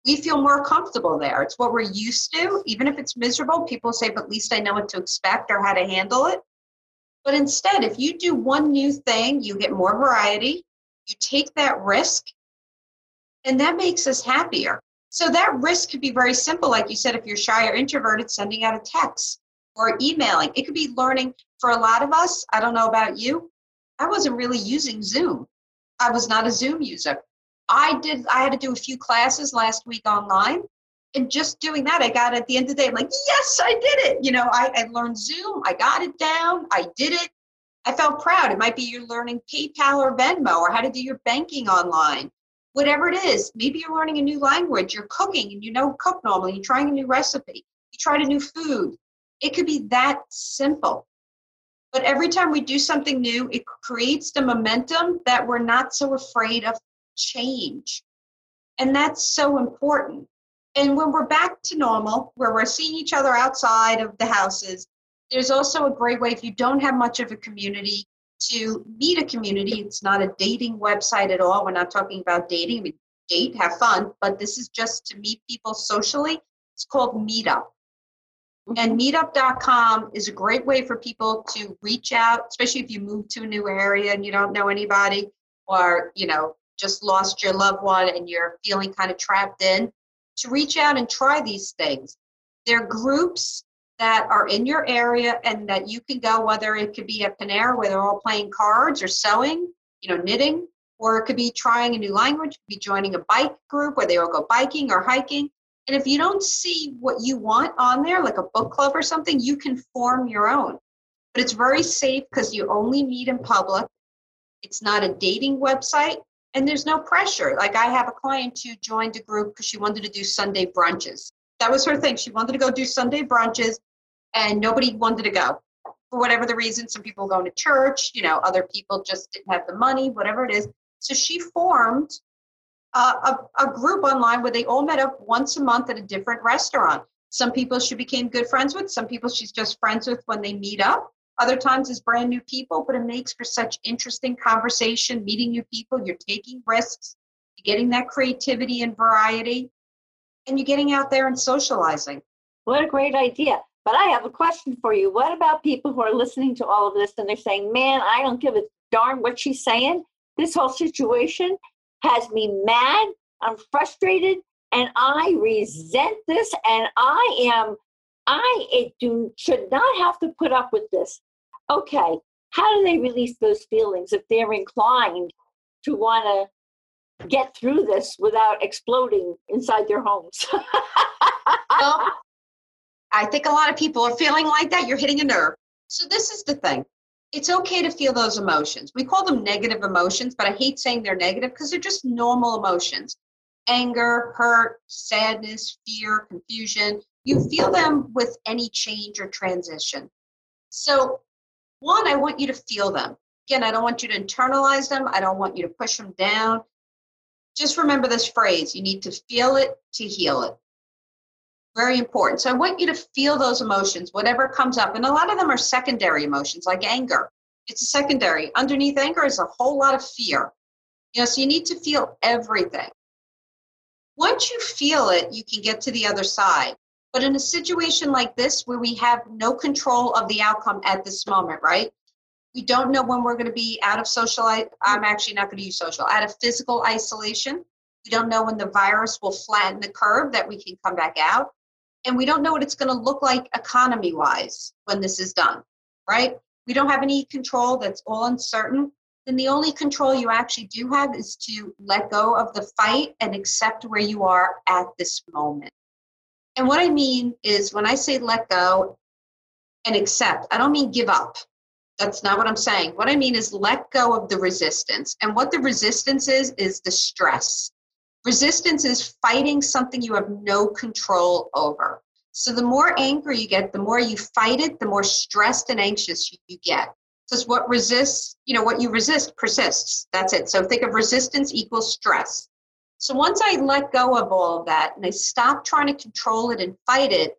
we feel more comfortable there. It's what we're used to. Even if it's miserable, people say, but at least I know what to expect or how to handle it. But instead, if you do one new thing, you get more variety, you take that risk, and that makes us happier. So that risk could be very simple, like you said, if you're shy or introverted, sending out a text or emailing. It could be learning. For a lot of us, I don't know about you, I wasn't really using Zoom. I was not a Zoom user. I did. I had to do a few classes last week online, and just doing that, I got at the end of the day, I'm like, yes, I did it. You know, I, I learned Zoom. I got it down. I did it. I felt proud. It might be you're learning PayPal or Venmo or how to do your banking online. Whatever it is, maybe you're learning a new language, you're cooking and you know cook normally, you're trying a new recipe, you tried a new food. It could be that simple. But every time we do something new, it creates the momentum that we're not so afraid of change. And that's so important. And when we're back to normal, where we're seeing each other outside of the houses, there's also a great way if you don't have much of a community to meet a community. It's not a dating website at all. We're not talking about dating. We date, have fun, but this is just to meet people socially. It's called Meetup. And mm-hmm. meetup.com is a great way for people to reach out, especially if you move to a new area and you don't know anybody or, you know, just lost your loved one and you're feeling kind of trapped in, to reach out and try these things. There are groups that are in your area and that you can go, whether it could be at Panera where they're all playing cards or sewing, you know, knitting, or it could be trying a new language, could be joining a bike group where they all go biking or hiking. And if you don't see what you want on there, like a book club or something, you can form your own. But it's very safe because you only meet in public. It's not a dating website and there's no pressure. Like I have a client who joined a group because she wanted to do Sunday brunches. That was her thing. She wanted to go do Sunday brunches and nobody wanted to go for whatever the reason. Some people going to church, you know, other people just didn't have the money, whatever it is. So she formed a, a, group online where they all met up once a month at a different restaurant. Some people she became good friends with, some people she's just friends with when they meet up. Other times it's brand new people, but it makes for such interesting conversation, meeting new people. You're taking risks, you're getting that creativity and variety, and you're getting out there and socializing.
What a great idea. But I have a question for you. What about people who are listening to all of this and they're saying, man, I don't give a darn what she's saying? This whole situation has me mad. I'm frustrated and I resent this and I am I do should not have to put up with this. Okay, how do they release those feelings if they're inclined to want to get through this without exploding inside their homes?
well, I think a lot of people are feeling like that. You're hitting a nerve. So this is the thing it's okay to feel those emotions. We call them negative emotions, but I hate saying they're negative because they're just normal emotions anger, hurt, sadness, fear, confusion. You feel them with any change or transition. So, one, I want you to feel them. Again, I don't want you to internalize them, I don't want you to push them down. Just remember this phrase you need to feel it to heal it very important. So I want you to feel those emotions, whatever comes up. And a lot of them are secondary emotions, like anger. It's a secondary. Underneath anger is a whole lot of fear. You know, so you need to feel everything. Once you feel it, you can get to the other side. But in a situation like this, where we have no control of the outcome at this moment, right? We don't know when we're going to be out of social. I'm actually not going to use social. Out of physical isolation. We don't know when the virus will flatten the curve that we can come back out and we don't know what it's going to look like economy wise when this is done, right? We don't have any control, that's all uncertain. Then the only control you actually do have is to let go of the fight and accept where you are at this moment. And what I mean is when I say let go and accept, I don't mean give up. That's not what I'm saying. What I mean is let go of the resistance. And what the resistance is, is the stress. Resistance is fighting something you have no control over. So the more angry you get, the more you fight it, the more stressed and anxious you get. Because what resists, you know, what you resist persists. That's it. So think of resistance equals stress. So once I let go of all of that and I stop trying to control it and fight it,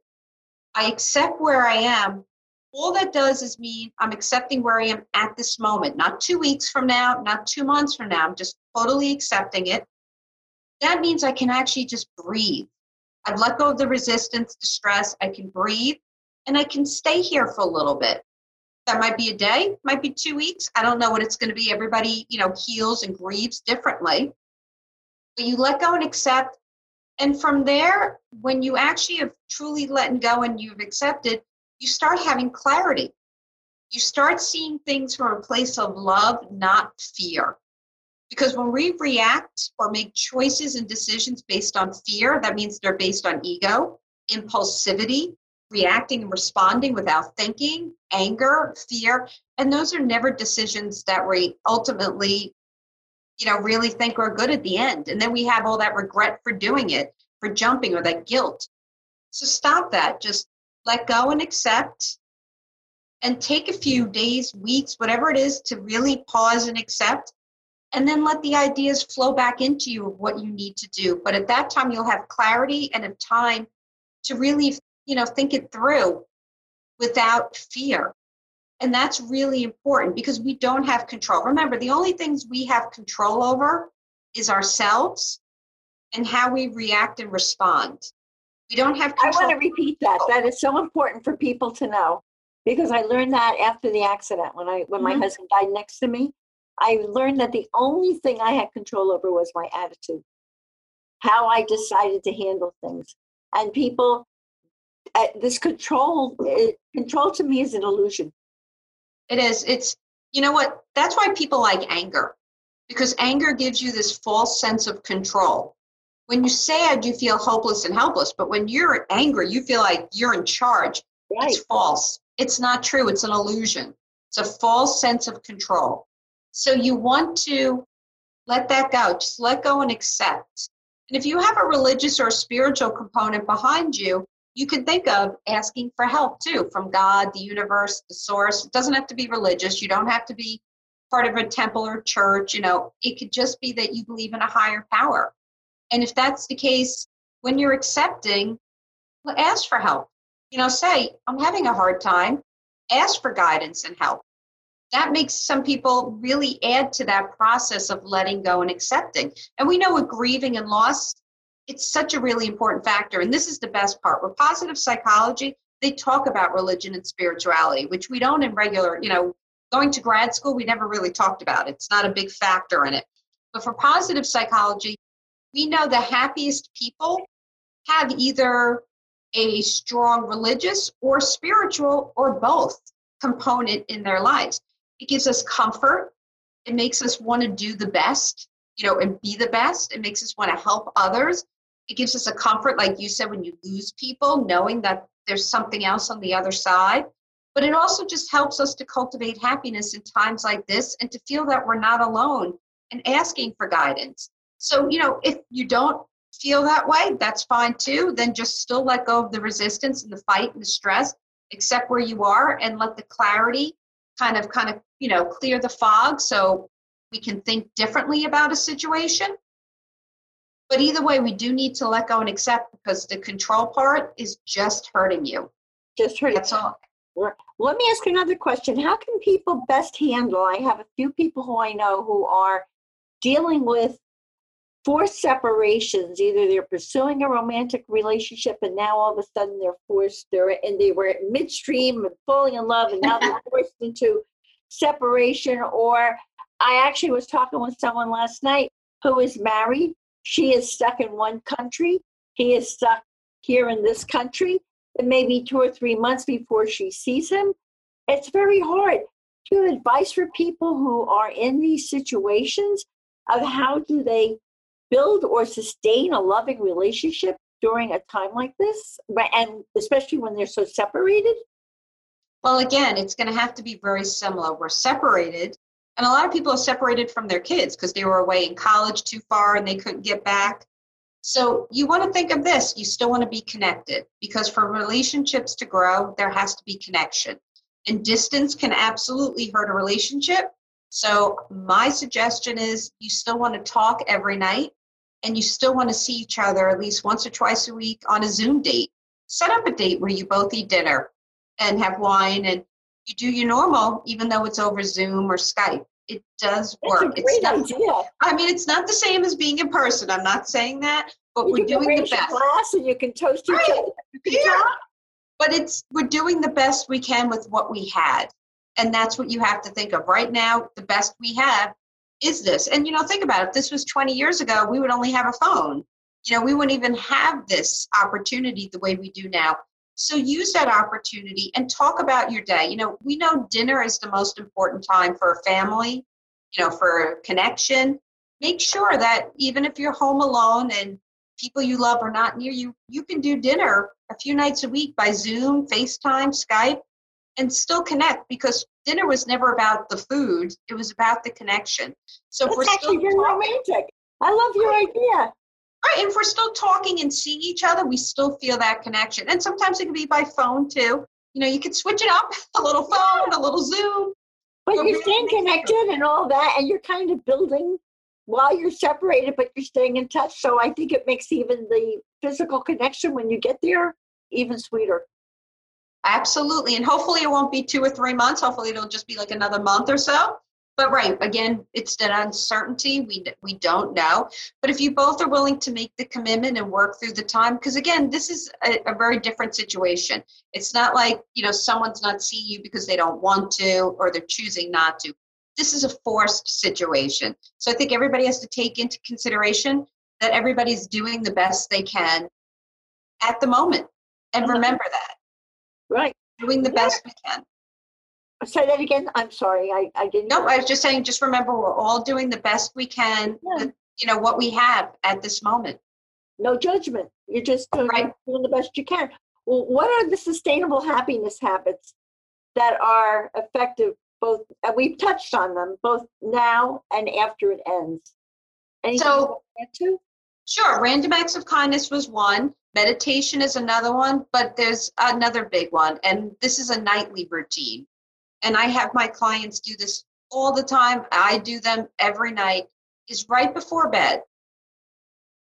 I accept where I am. All that does is mean I'm accepting where I am at this moment, not two weeks from now, not two months from now. I'm just totally accepting it that means I can actually just breathe. I've let go of the resistance to stress. I can breathe and I can stay here for a little bit. That might be a day, might be two weeks. I don't know what it's going to be. Everybody, you know, heals and grieves differently. But you let go and accept. And from there, when you actually have truly let go and you've accepted, you start having clarity. You start seeing things from a place of love, not fear. Because when we react or make choices and decisions based on fear, that means they're based on ego, impulsivity, reacting and responding without thinking, anger, fear, and those are never decisions that we ultimately, you know, really think are good at the end. And then we have all that regret for doing it, for jumping or that guilt. So stop that. Just let go and accept, and take a few days, weeks, whatever it is to really pause and accept. And then let the ideas flow back into you of what you need to do. But at that time, you'll have clarity and have time to really, you know, think it through without fear. And that's really important because we don't have control. Remember, the only things we have control over is ourselves and how we react and respond. We don't have
control. I want to repeat that. That is so important for people to know because I learned that after the accident when I when mm-hmm. my husband died next to me. I learned that the only thing I had control over was my attitude, how I decided to handle things. And people, uh, this control, it, control to me is an illusion.
It is. It's, you know what? That's why people like anger, because anger gives you this false sense of control. When you're sad, you feel hopeless and helpless. But when you're angry, you feel like you're in charge. Right. It's false. It's not true. It's an illusion. It's a false sense of control. So you want to let that go. Just let go and accept. And if you have a religious or spiritual component behind you, you can think of asking for help too from God, the universe, the source. It doesn't have to be religious. You don't have to be part of a temple or church. You know, it could just be that you believe in a higher power. And if that's the case, when you're accepting, ask for help. You know, say, I'm having a hard time. Ask for guidance and help. That makes some people really add to that process of letting go and accepting. And we know with grieving and loss, it's such a really important factor. And this is the best part. With positive psychology, they talk about religion and spirituality, which we don't in regular, you know, going to grad school, we never really talked about. It. It's not a big factor in it. But for positive psychology, we know the happiest people have either a strong religious or spiritual or both component in their lives. It gives us comfort. It makes us want to do the best, you know, and be the best. It makes us want to help others. It gives us a comfort, like you said, when you lose people, knowing that there's something else on the other side. But it also just helps us to cultivate happiness in times like this and to feel that we're not alone and asking for guidance. So, you know, if you don't feel that way, that's fine too. Then just still let go of the resistance and the fight and the stress, accept where you are and let the clarity kind of kind of, you know, clear the fog so we can think differently about a situation. But either way, we do need to let go and accept because the control part is just hurting you.
Just hurting.
That's all.
Let me ask you another question. How can people best handle? I have a few people who I know who are dealing with forced separations either they're pursuing a romantic relationship and now all of a sudden they're forced they're and they were midstream and falling in love and now they're forced into separation or i actually was talking with someone last night who is married. She is stuck in one country. He is stuck here in this country it may be two or three months before she sees him. It's very hard you have advice for people who are in these situations of how do they build or sustain a loving relationship during a time like this and especially when they're so separated
well again it's going to have to be very similar. We're separated and a lot of people are separated from their kids because they were away in college too far and they couldn't get back. So you want to think of this you still want to be connected because for relationships to grow there has to be connection. And distance can absolutely hurt a relationship. So my suggestion is you still want to talk every night and you still want to see each other at least once or twice a week on a Zoom date, set up a date where you both eat dinner and have wine and you do your normal, even though it's over Zoom or Skype. It does work.
it's a great
not,
idea.
I mean, it's not the same as being in person. I'm not saying that, but
you
we're doing the best.
Glass and you can toast each right. other.
Yeah. But it's we're doing the best we can with what we had. And that's what you have to think of. Right now, the best we have is this? And you know, think about it. If this was 20 years ago, we would only have a phone. You know, we wouldn't even have this opportunity the way we do now. So use that opportunity and talk about your day. You know, we know dinner is the most important time for a family, you know, for a connection. Make sure that even if you're home alone and people you love are not near you, you can do dinner a few nights a week by Zoom, FaceTime, Skype, and still connect because dinner was never about the food; it was about the connection.
So That's we're actually still very romantic. I love your idea.
Right, and if we're still talking and seeing each other, we still feel that connection. And sometimes it can be by phone too. You know, you can switch it up a little phone, a little Zoom.
But you're staying connected and all that, and you're kind of building while you're separated, but you're staying in touch. So I think it makes even the physical connection when you get there even sweeter.
Absolutely. And hopefully it won't be two or three months. Hopefully it'll just be like another month or so. But right, again, it's that uncertainty. We we don't know. But if you both are willing to make the commitment and work through the time, because again, this is a, a, very different situation. It's not like you know someone's not seeing you because they don't want to or they're choosing not to. This is a forced situation. So I think everybody has to take into consideration that everybody's doing the best they can at the moment, and uh-huh. remember that.
Right.
Doing the yeah. best we can.
Say that again. I'm sorry. I, I didn't.
No, I was just saying, just remember we're all doing the best we can yeah. with, you know, what we have at this moment.
No judgment. You're just doing, right. doing the best you can. Well, what are the sustainable happiness habits that are effective both, and we've touched on them, both now and after it ends?
Anything so, Sure. Random acts of kindness was one. Meditation is another one, but there's another big one, and this is a nightly routine and I have my clients do this all the time. I do them every night, is right before bed.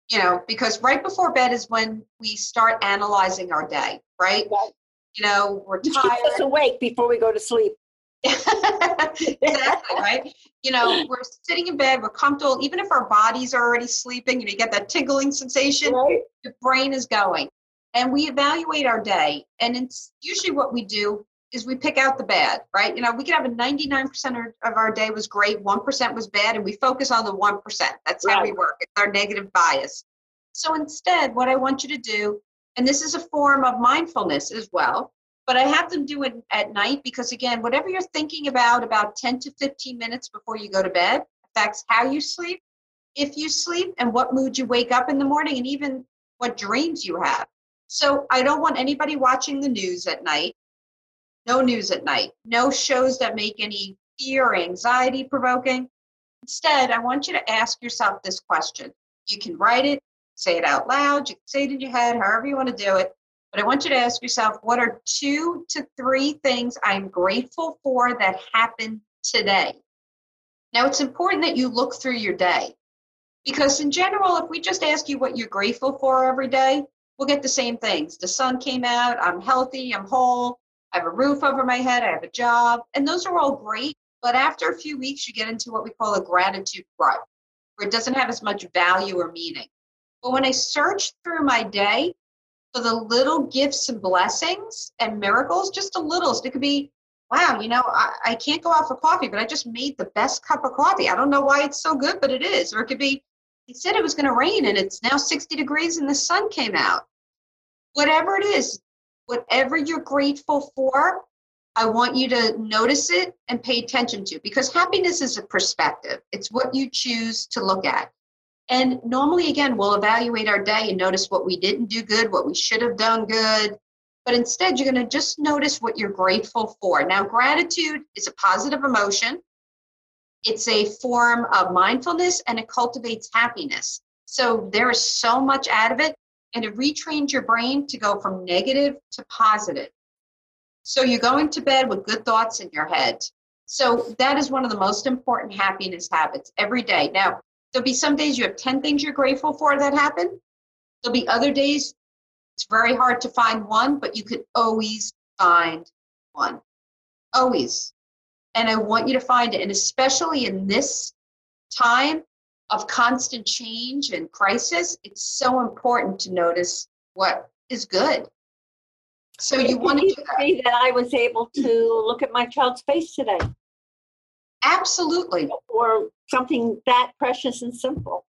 You know, because right before bed is when we start analyzing our day, right? right. You know, we're tired.
Keep us awake before we go to sleep.
exactly, right? You know, we're sitting in bed, we're comfortable, even if our bodies are already sleeping, you know, you get that tingling sensation, right. the brain is going. And we evaluate our day. And it's usually what we do is we pick out the bad, right? You know, we could have a 99% of our day was great, 1% was bad, and we focus on the 1%. That's right. how we work. It's our negative bias. So instead, what I want you to do, and this is a form of mindfulness as well, but I have them do it at night because, again, whatever you're thinking about about 10 to 15 minutes before you go to bed affects how you sleep, if you sleep, and what mood you wake up in the morning, and even what dreams you have. So I don't want anybody watching the news at night no news at night, no shows that make any fear anxiety provoking. Instead, I want you to ask yourself this question. You can write it, say it out loud, you can say it in your head, however you want to do it. But I want you to ask yourself what are two to three things I'm grateful for that happened today? Now, it's important that you look through your day because, in general, if we just ask you what you're grateful for every day, we'll get the same things. The sun came out, I'm healthy, I'm whole, I have a roof over my head, I have a job, and those are all great. But after a few weeks, you get into what we call a gratitude rut, where it doesn't have as much value or meaning. But when I search through my day for the little gifts and blessings and miracles, just the littles, it could be, wow, you know, I, I can't go out for coffee, but I just made the best cup of coffee. I don't know why it's so good, but it is. Or it could be, he said it was going to rain and it's now 60 degrees and the sun came out. Whatever it is, whatever you're grateful for, I want you to notice it and pay attention to because happiness is a perspective. It's what you choose to look at. And normally, again, we'll evaluate our day and notice what we didn't do good, what we should have done good. But instead, you're going to just notice what you're grateful for. Now, gratitude is a positive emotion, it's a form of mindfulness, and it cultivates happiness. So there is so much out of it and it retrains your brain to go from negative to positive. So you're going to bed with good thoughts in your head. So that is one of the most important happiness habits every day. Now, there'll be some days you have 10 things you're grateful for that happen. There'll be other days it's very hard to find one, but you could always find one. Always. And I want you to find it. And especially in this time, of constant change and crisis, it's so important to notice what is good. So you want to
do that. that I was able to look at my child's face today.
Absolutely.
Or something that precious and simple.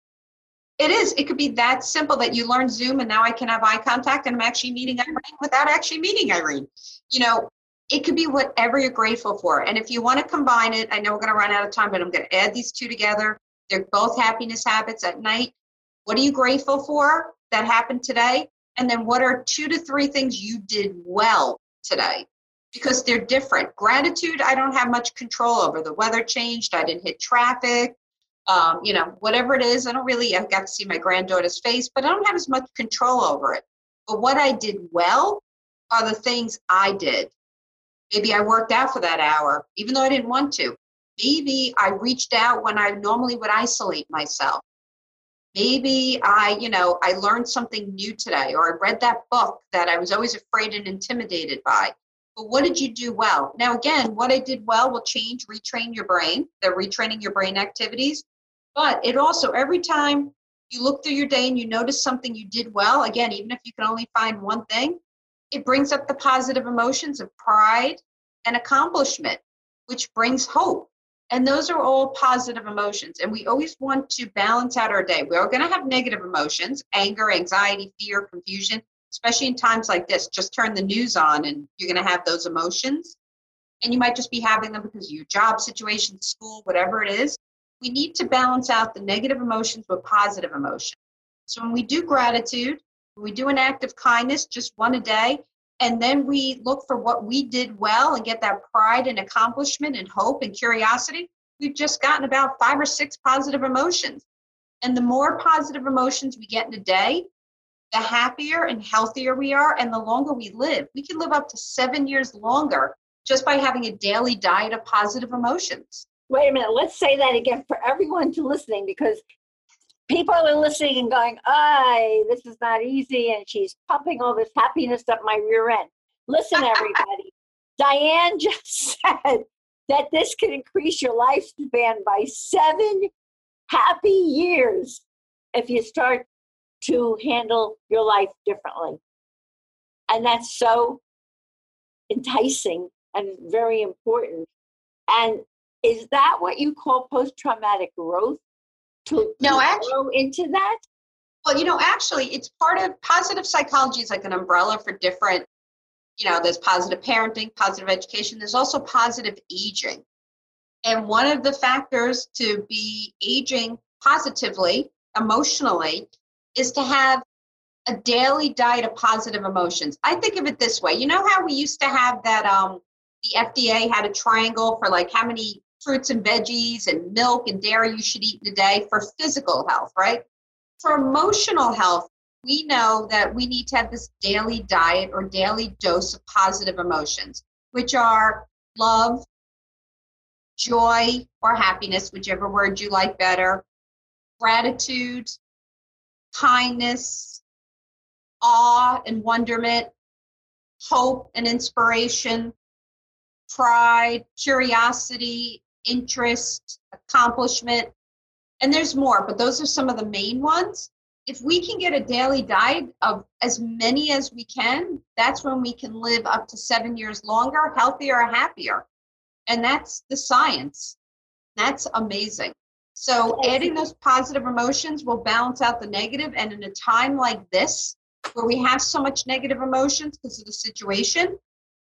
It is. It could be that simple that you learn Zoom and now I can have eye contact and I'm actually meeting Irene without actually meeting Irene. You know, it could be whatever you're grateful for. And if you want to combine it, I know we're going to run out of time, but I'm going to add these two together. They're both happiness habits at night. What are you grateful for that happened today? And then what are two to three things you did well today? Because they're different. Gratitude, I don't have much control over. The weather changed, I didn't hit traffic, um, you know, whatever it is. I don't really, I got to see my granddaughter's face, but I don't have as much control over it. But what I did well are the things I did. Maybe I worked out for that hour, even though I didn't want to. Maybe I reached out when I normally would isolate myself. Maybe I, you know, I learned something new today, or I read that book that I was always afraid and intimidated by. But what did you do well? Now, again, what I did well will change, retrain your brain. They're retraining your brain activities. But it also, every time you look through your day and you notice something you did well, again, even if you can only find one thing, it brings up the positive emotions of pride and accomplishment, which brings hope. And those are all positive emotions. And we always want to balance out our day. We're going to have negative emotions anger, anxiety, fear, confusion, especially in times like this. Just turn the news on and you're going to have those emotions. And you might just be having them because of your job situation, school, whatever it is. We need to balance out the negative emotions with positive emotions. So when we do gratitude, we do an act of kindness, just one a day, and then we look for what we did well and get that pride and accomplishment and hope and curiosity, we've just gotten about five or six positive emotions. And the more positive emotions we get in a day, the happier and healthier we are, and the longer we live. We can live up to seven years longer just by having a daily diet of positive emotions.
Wait a minute, let's say that again for everyone to listening because people are listening and going, "Ay, this is not easy," and she's pumping all this happiness up my rear end. Listen, everybody. Diane just said that this can increase your lifespan by seven happy years if you start to handle your life differently. And that's so enticing and very important. And is that what you call post traumatic growth? To, no, actually, grow into that?
Well, you know, actually, it's part of positive psychology is like an umbrella for different, you know, there's positive parenting, positive education, there's also positive aging. And one of the factors to be aging positively, emotionally, is to have a daily diet of positive emotions. I think of it this way. You know how we used to have that um the FDA had a triangle for like how many fruits and veggies and milk and dairy you should eat in a day for physical health, right? For emotional health, we know that we need to have this daily diet or daily dose of positive emotions, which are love, joy, or happiness, whichever word you like better, gratitude, kindness, awe and wonderment, hope and inspiration, pride, curiosity, interest, accomplishment, and there's more, but those are some of the main ones. If we can get a daily diet of as many as we can, that's when we can live up to seven years longer, healthier, happier. And that's the science. That's amazing. So, adding those positive emotions will balance out the negative. And in a time like this, where we have so much negative emotions because of the situation,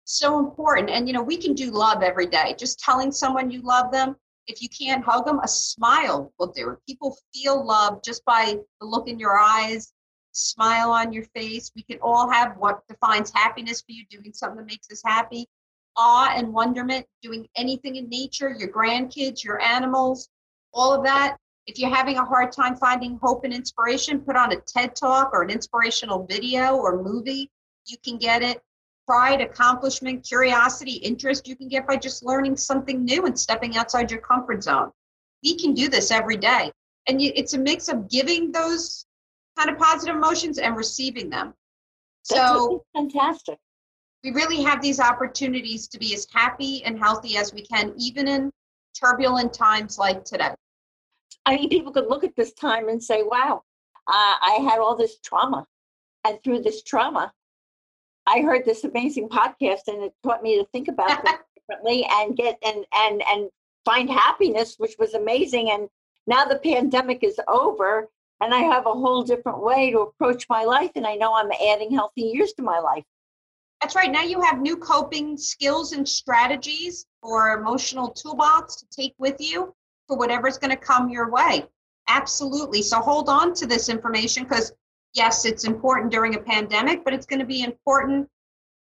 so important. And you know, we can do love every day. Just telling someone you love them. If you can't hug them, a smile will do. People feel love just by the look in your eyes, smile on your face. We can all have what defines happiness for you, doing something that makes us happy. Awe and wonderment, doing anything in nature, your grandkids, your animals, all of that. If you're having a hard time finding hope and inspiration, put on a TED talk or an inspirational video or movie. You can get it pride, accomplishment, curiosity, interest you can get by just learning something new and stepping outside your comfort zone. We can do this every day. And it's a mix of giving those kind of positive emotions and receiving them.
So fantastic.
We really have these opportunities to be as happy and healthy as we can, even in turbulent times like today.
I mean, people could look at this time and say, wow, uh, I had all this trauma. And through this trauma, I heard this amazing podcast and it taught me to think about things differently and get and and and find happiness, which was amazing. And now the pandemic is over and I have a whole different way to approach my life and I know I'm adding healthy years to my life.
That's right. Now you have new coping skills and strategies or emotional toolbox to take with you for whatever's going to come your way. Absolutely. So hold on to this information because yes, it's important during a pandemic, but it's going to be important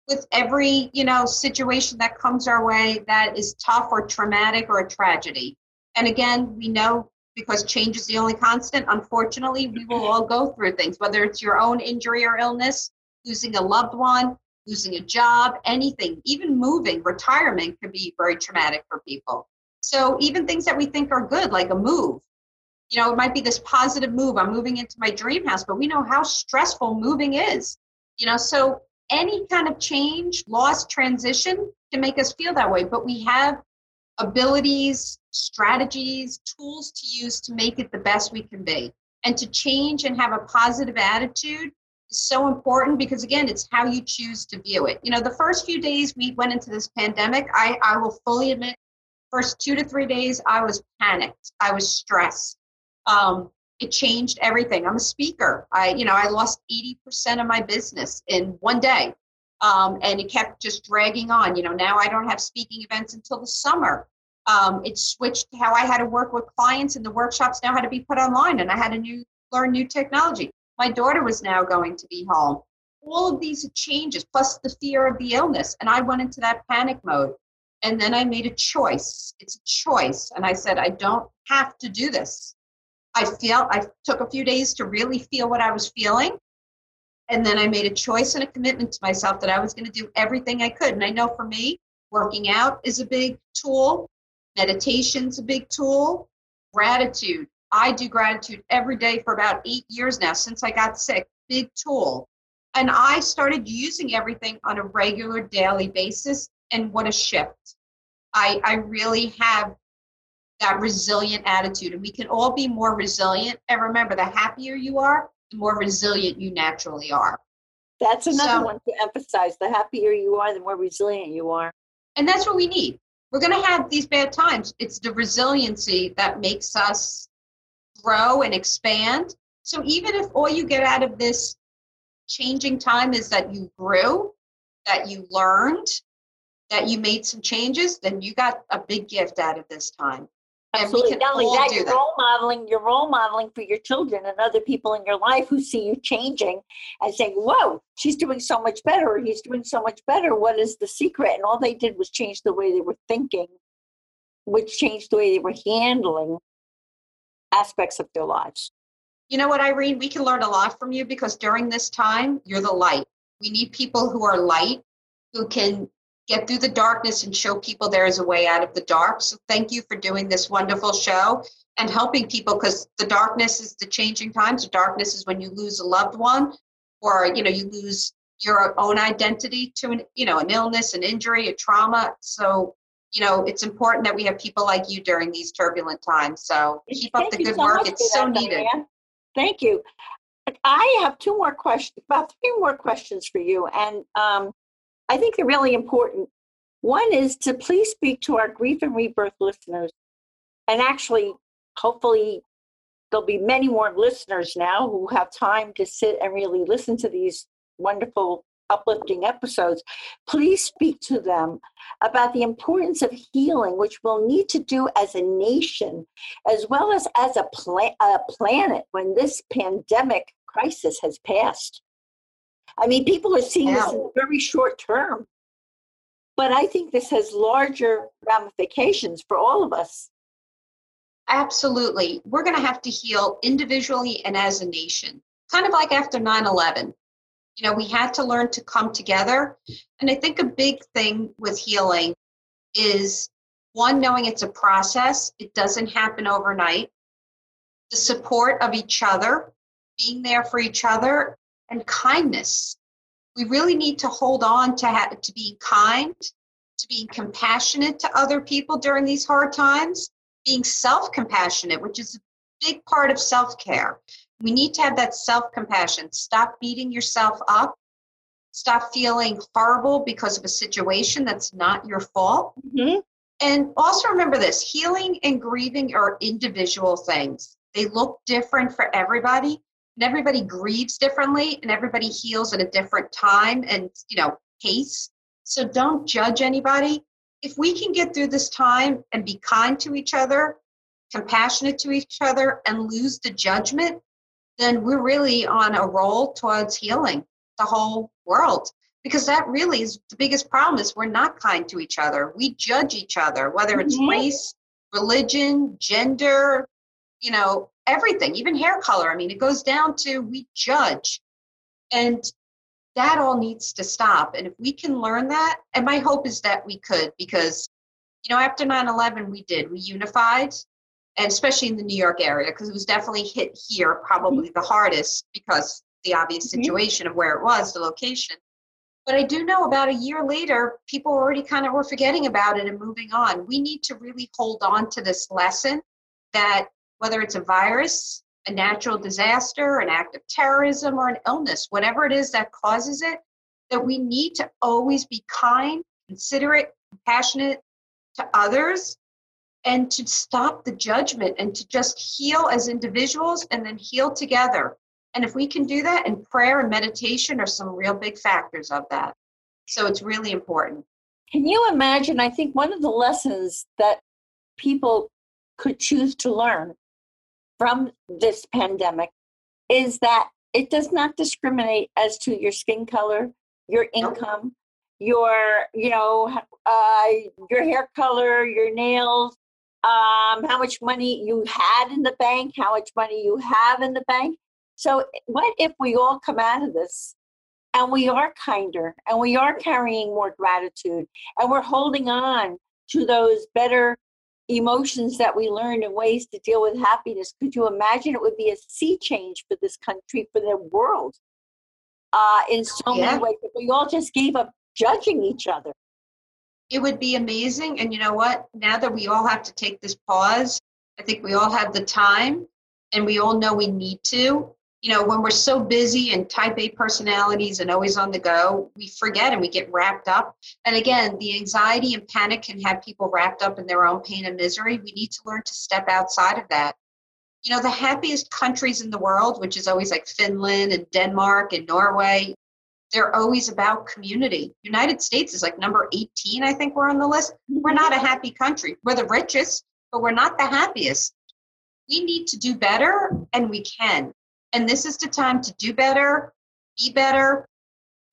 with every, you know, situation that comes our way that is tough or traumatic or a tragedy. And again, we know because change is the only constant. Unfortunately, we will all go through things, whether it's your own injury or illness, losing a loved one, losing a job, anything, even moving, retirement can be very traumatic for people. So even things that we think are good, like a move, you know, it might be this positive move. I'm moving into my dream house, but we know how stressful moving is. You know, so any kind of change, loss, transition can make us feel that way. But we have abilities, strategies, tools to use to make it the best we can be. And to change and have a positive attitude is so important because again, it's how you choose to view it. You know, the first few days we went into this pandemic, I, I will fully admit, first two to three days, I was panicked. I was stressed. Um, it changed everything. I'm a speaker. I, you know, I lost 80% of my business in one day. Um, and it kept just dragging on. You know, now I don't have speaking events until the summer. Um, it switched how I had to work with clients, and the workshops now had to be put online, and I had to new, learn new technology. My daughter was now going to be home. All of these changes, plus the fear of the illness, and I went into that panic mode. And then I made a choice. It's a choice, and I said, I don't have to do this. I feel I took a few days to really feel what I was feeling. And then I made a choice and a commitment to myself that I was going to do everything I could. And I know for me, working out is a big tool, meditation's a big tool, gratitude. I do gratitude every day for about eight years now since I got sick. Big tool. And I started using everything on a regular daily basis. And what a shift. I, I really have that resilient attitude. And we can all be more resilient. And remember, the happier you are, the more resilient you naturally are.
That's another so, one to emphasize. The happier you are, the more resilient you are.
And that's what we need. We're going to have these bad times. It's the resiliency that makes us grow and expand. So even if all you get out of this changing time is that you grew, that you learned, that you made some changes, then you got a big gift out of this time.
Absolutely. Not only that, you're that. role modeling, you're role modeling for your children and other people in your life who see you changing and saying, Whoa, she's doing so much better, or he's doing so much better. What is the secret? And all they did was change the way they were thinking, which changed the way they were handling aspects of their lives.
You know what, Irene? We can learn a lot from you because during this time, you're the light. We need people who are light, who can get through the darkness and show people there is a way out of the dark. So thank you for doing this wonderful show and helping people because the darkness is the changing times. The darkness is when you lose a loved one or you know you lose your own identity to an you know an illness, an injury, a trauma. So you know it's important that we have people like you during these turbulent times. So keep
Thank
up the good
so
work. It's so needed.
Diane. Thank you. I have two more questions, about three more questions for you, and um, I think they're really important. One is to please speak to our grief and rebirth listeners. And actually, hopefully, there'll be many more listeners now who have time to sit and really listen to these wonderful, uplifting episodes. Please speak to them about the importance of healing, which we'll need to do as a nation, as well as as a, pla- a planet when this pandemic crisis has passed. I mean, people are seeing this in very short term. But I think this has larger ramifications for all of us.
Absolutely. We're going to have to heal individually and as a nation, kind of like after 9 11. You know, we had to learn to come together. And I think a big thing with healing is one, knowing it's a process, it doesn't happen overnight. The support of each other, being there for each other, and kindness. We really need to hold on to, ha- to being kind, to being compassionate to other people during these hard times, being self compassionate, which is a big part of self care. We need to have that self compassion. Stop beating yourself up. Stop feeling horrible because of a situation that's not your fault. Mm-hmm. And also remember this healing and grieving are individual things. They look different for everybody, and everybody grieves differently and everybody heals at a different time and you know pace. So don't judge anybody. If we can get through this time and be kind to each other compassionate to each other and lose the judgment then we're really on a roll towards healing the whole world. Because that really is the biggest problem is we're not kind to each other. We judge each other whether it's mm-hmm. race religion gender you know, everything, even hair color. I mean, it goes down to we judge. And that all needs to stop. And if we can learn that, and my hope is that we could, because, you know, after 9 11, we did, we unified, and especially in the New York area, because it was definitely hit here probably the hardest because the obvious mm-hmm. situation of where it was, the location. But I do know about a year later, people already kind of were forgetting about it and moving on. We need to really hold on to this lesson that whether it's a virus, a natural disaster, an act of terrorism, or an illness, whatever it is that causes it, that we need to always be kind, considerate, compassionate to others, and to stop the judgment and to just heal as individuals and then heal together. And if we can do that, and prayer and meditation are some real big factors of that. So it's really important.
Can you imagine? I think one of the lessons that people could choose to learn from this pandemic is that it does not discriminate as to your skin color, your income, your you know uh, your hair color, your nails, um, how much money you had in the bank, how much money you have in the bank. So, what if we all come out of this and we are kinder and we are carrying more gratitude and we're holding on to those better emotions that we learned and ways to deal with happiness? Could you imagine it would be a sea change for this country, for the world, uh, in so yeah. many ways? We all just gave up judging each other.
It would be amazing. And you know what? Now that we all have to take this pause, I think we all have the time and we all know we need to you know, when we're so busy and type A personalities and always on the go, we forget and we get wrapped up. And again, the anxiety and panic can have people wrapped up in their own pain and misery. We need to learn to step outside of that. You know, the happiest countries in the world, which is always like Finland and Denmark and Norway, they're always about community. United States is like number 18, I think we're on the list. We're not a happy country. We're the richest, but we're not the happiest. We need to do better and we can and this is the time to do better, be better.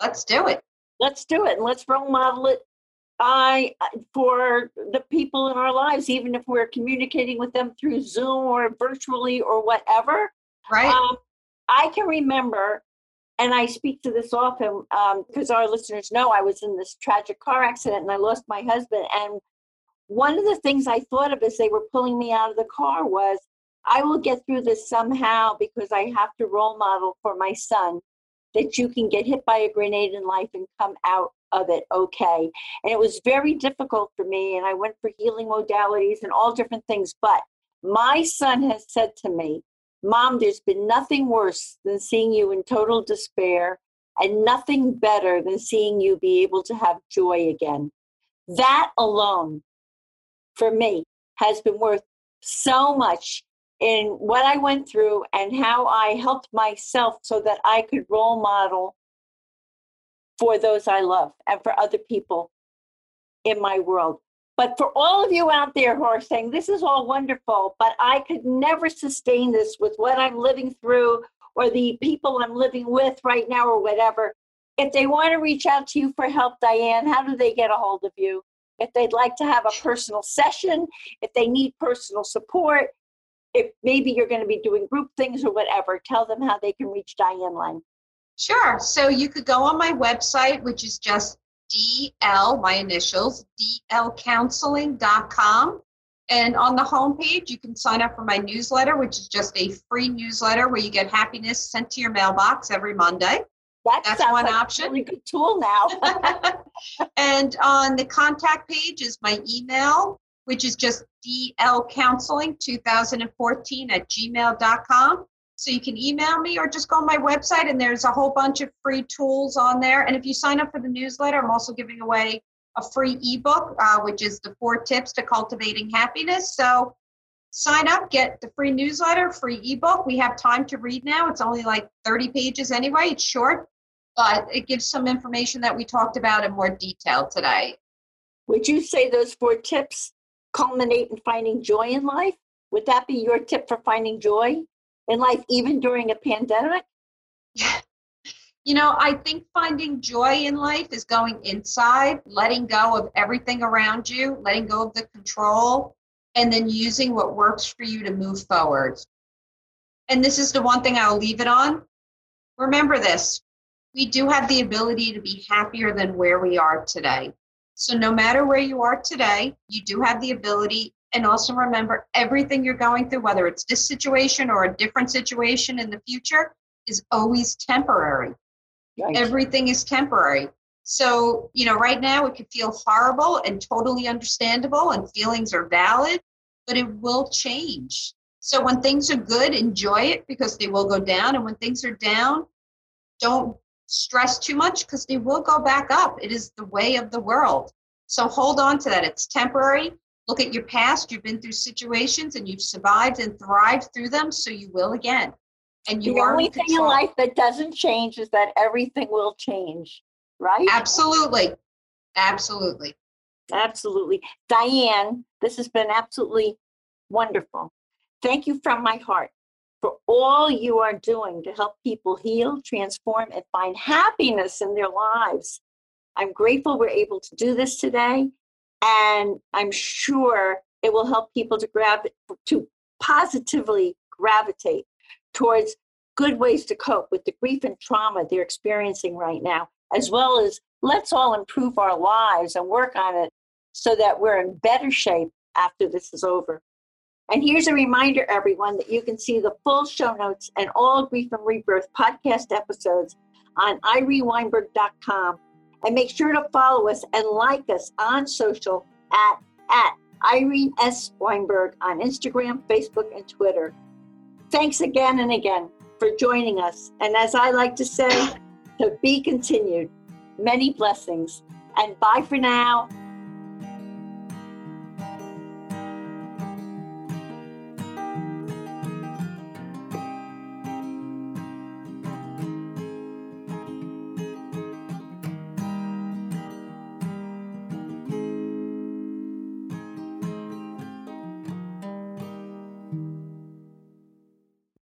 Let's do it.
Let's do it. And let's role model it I for the people in our lives, even if we're communicating with them through Zoom or virtually or whatever.
Right. Um,
I can remember, and I speak to this often because um, our listeners know I was in this tragic car accident and I lost my husband. And one of the things I thought of as they were pulling me out of the car was I will get through this somehow because I have to role model for my son that you can get hit by a grenade in life and come out of it okay. And it was very difficult for me, and I went for healing modalities and all different things. But my son has said to me, Mom, there's been nothing worse than seeing you in total despair, and nothing better than seeing you be able to have joy again. That alone, for me, has been worth so much in what I went through and how I helped myself so that I could role model for those I love and for other people in my world. But for all of you out there who are saying, this is all wonderful, but I could never sustain this with what I'm living through or the people I'm living with right now or whatever, if they want to reach out to you for help, Diane, how do they get a hold of you? If they'd like to have a personal session, if they need personal support, if maybe you're going to be doing group things or whatever, tell them how they can reach Diane Lang.
Sure. So you could go on my website, which is just DL, my initials, dlcounseling.com. And on the homepage, you can sign up for my newsletter, which is just a free newsletter where you get happiness sent to your mailbox every Monday.
That That's one like option. really good tool now.
and on the contact page is my email, which is just dlcounseling2014 at gmail.com. So you can email me or just go on my website, and there's a whole bunch of free tools on there. And if you sign up for the newsletter, I'm also giving away a free ebook, uh, which is the four tips to cultivating happiness. So sign up, get the free newsletter, free ebook. We have time to read now. It's only like 30 pages anyway. It's short, but it gives some information that we talked about in more detail today.
Would you say those four tips culminate in finding joy in life? Would that be your tip for finding joy in life, even during a pandemic?
You know, I think finding joy in life is going inside, letting go of everything around you, letting go of the control, and then using what works for you to move forward. And this is the one thing I'll leave it on. Remember this we do have the ability to be happier than where we are today. So, no matter where you are today, you do have the ability. And also remember, everything you're going through, whether it's this situation or a different situation in the future, is always temporary. Right. Everything is temporary. So, you know, right now it could feel horrible and totally understandable, and feelings are valid, but it will change. So, when things are good, enjoy it because they will go down. And when things are down, don't stress too much because they will go back up. It is the way of the world. So, hold on to that. It's temporary. Look at your past. You've been through situations and you've survived and thrived through them, so you will again.
And you the only thing in life that doesn't change is that everything will change right?
Absolutely. Absolutely.
Absolutely. Diane, this has been absolutely wonderful. Thank you from my heart for all you are doing to help people heal, transform, and find happiness in their lives. I'm grateful we're able to do this today, and I'm sure it will help people to grab to positively gravitate towards good ways to cope with the grief and trauma they're experiencing right now as well as let's all improve our lives and work on it so that we're in better shape after this is over. And here's a reminder, everyone, that you can see the full show notes and all Grief and Rebirth podcast episodes on ireneweinberg.com. And make sure to follow us and like us on social at, at Irene S. Weinberg on Instagram, Facebook, and Twitter. Thanks again and again for joining us. And as I like to say, to be continued. Many blessings. And bye for now.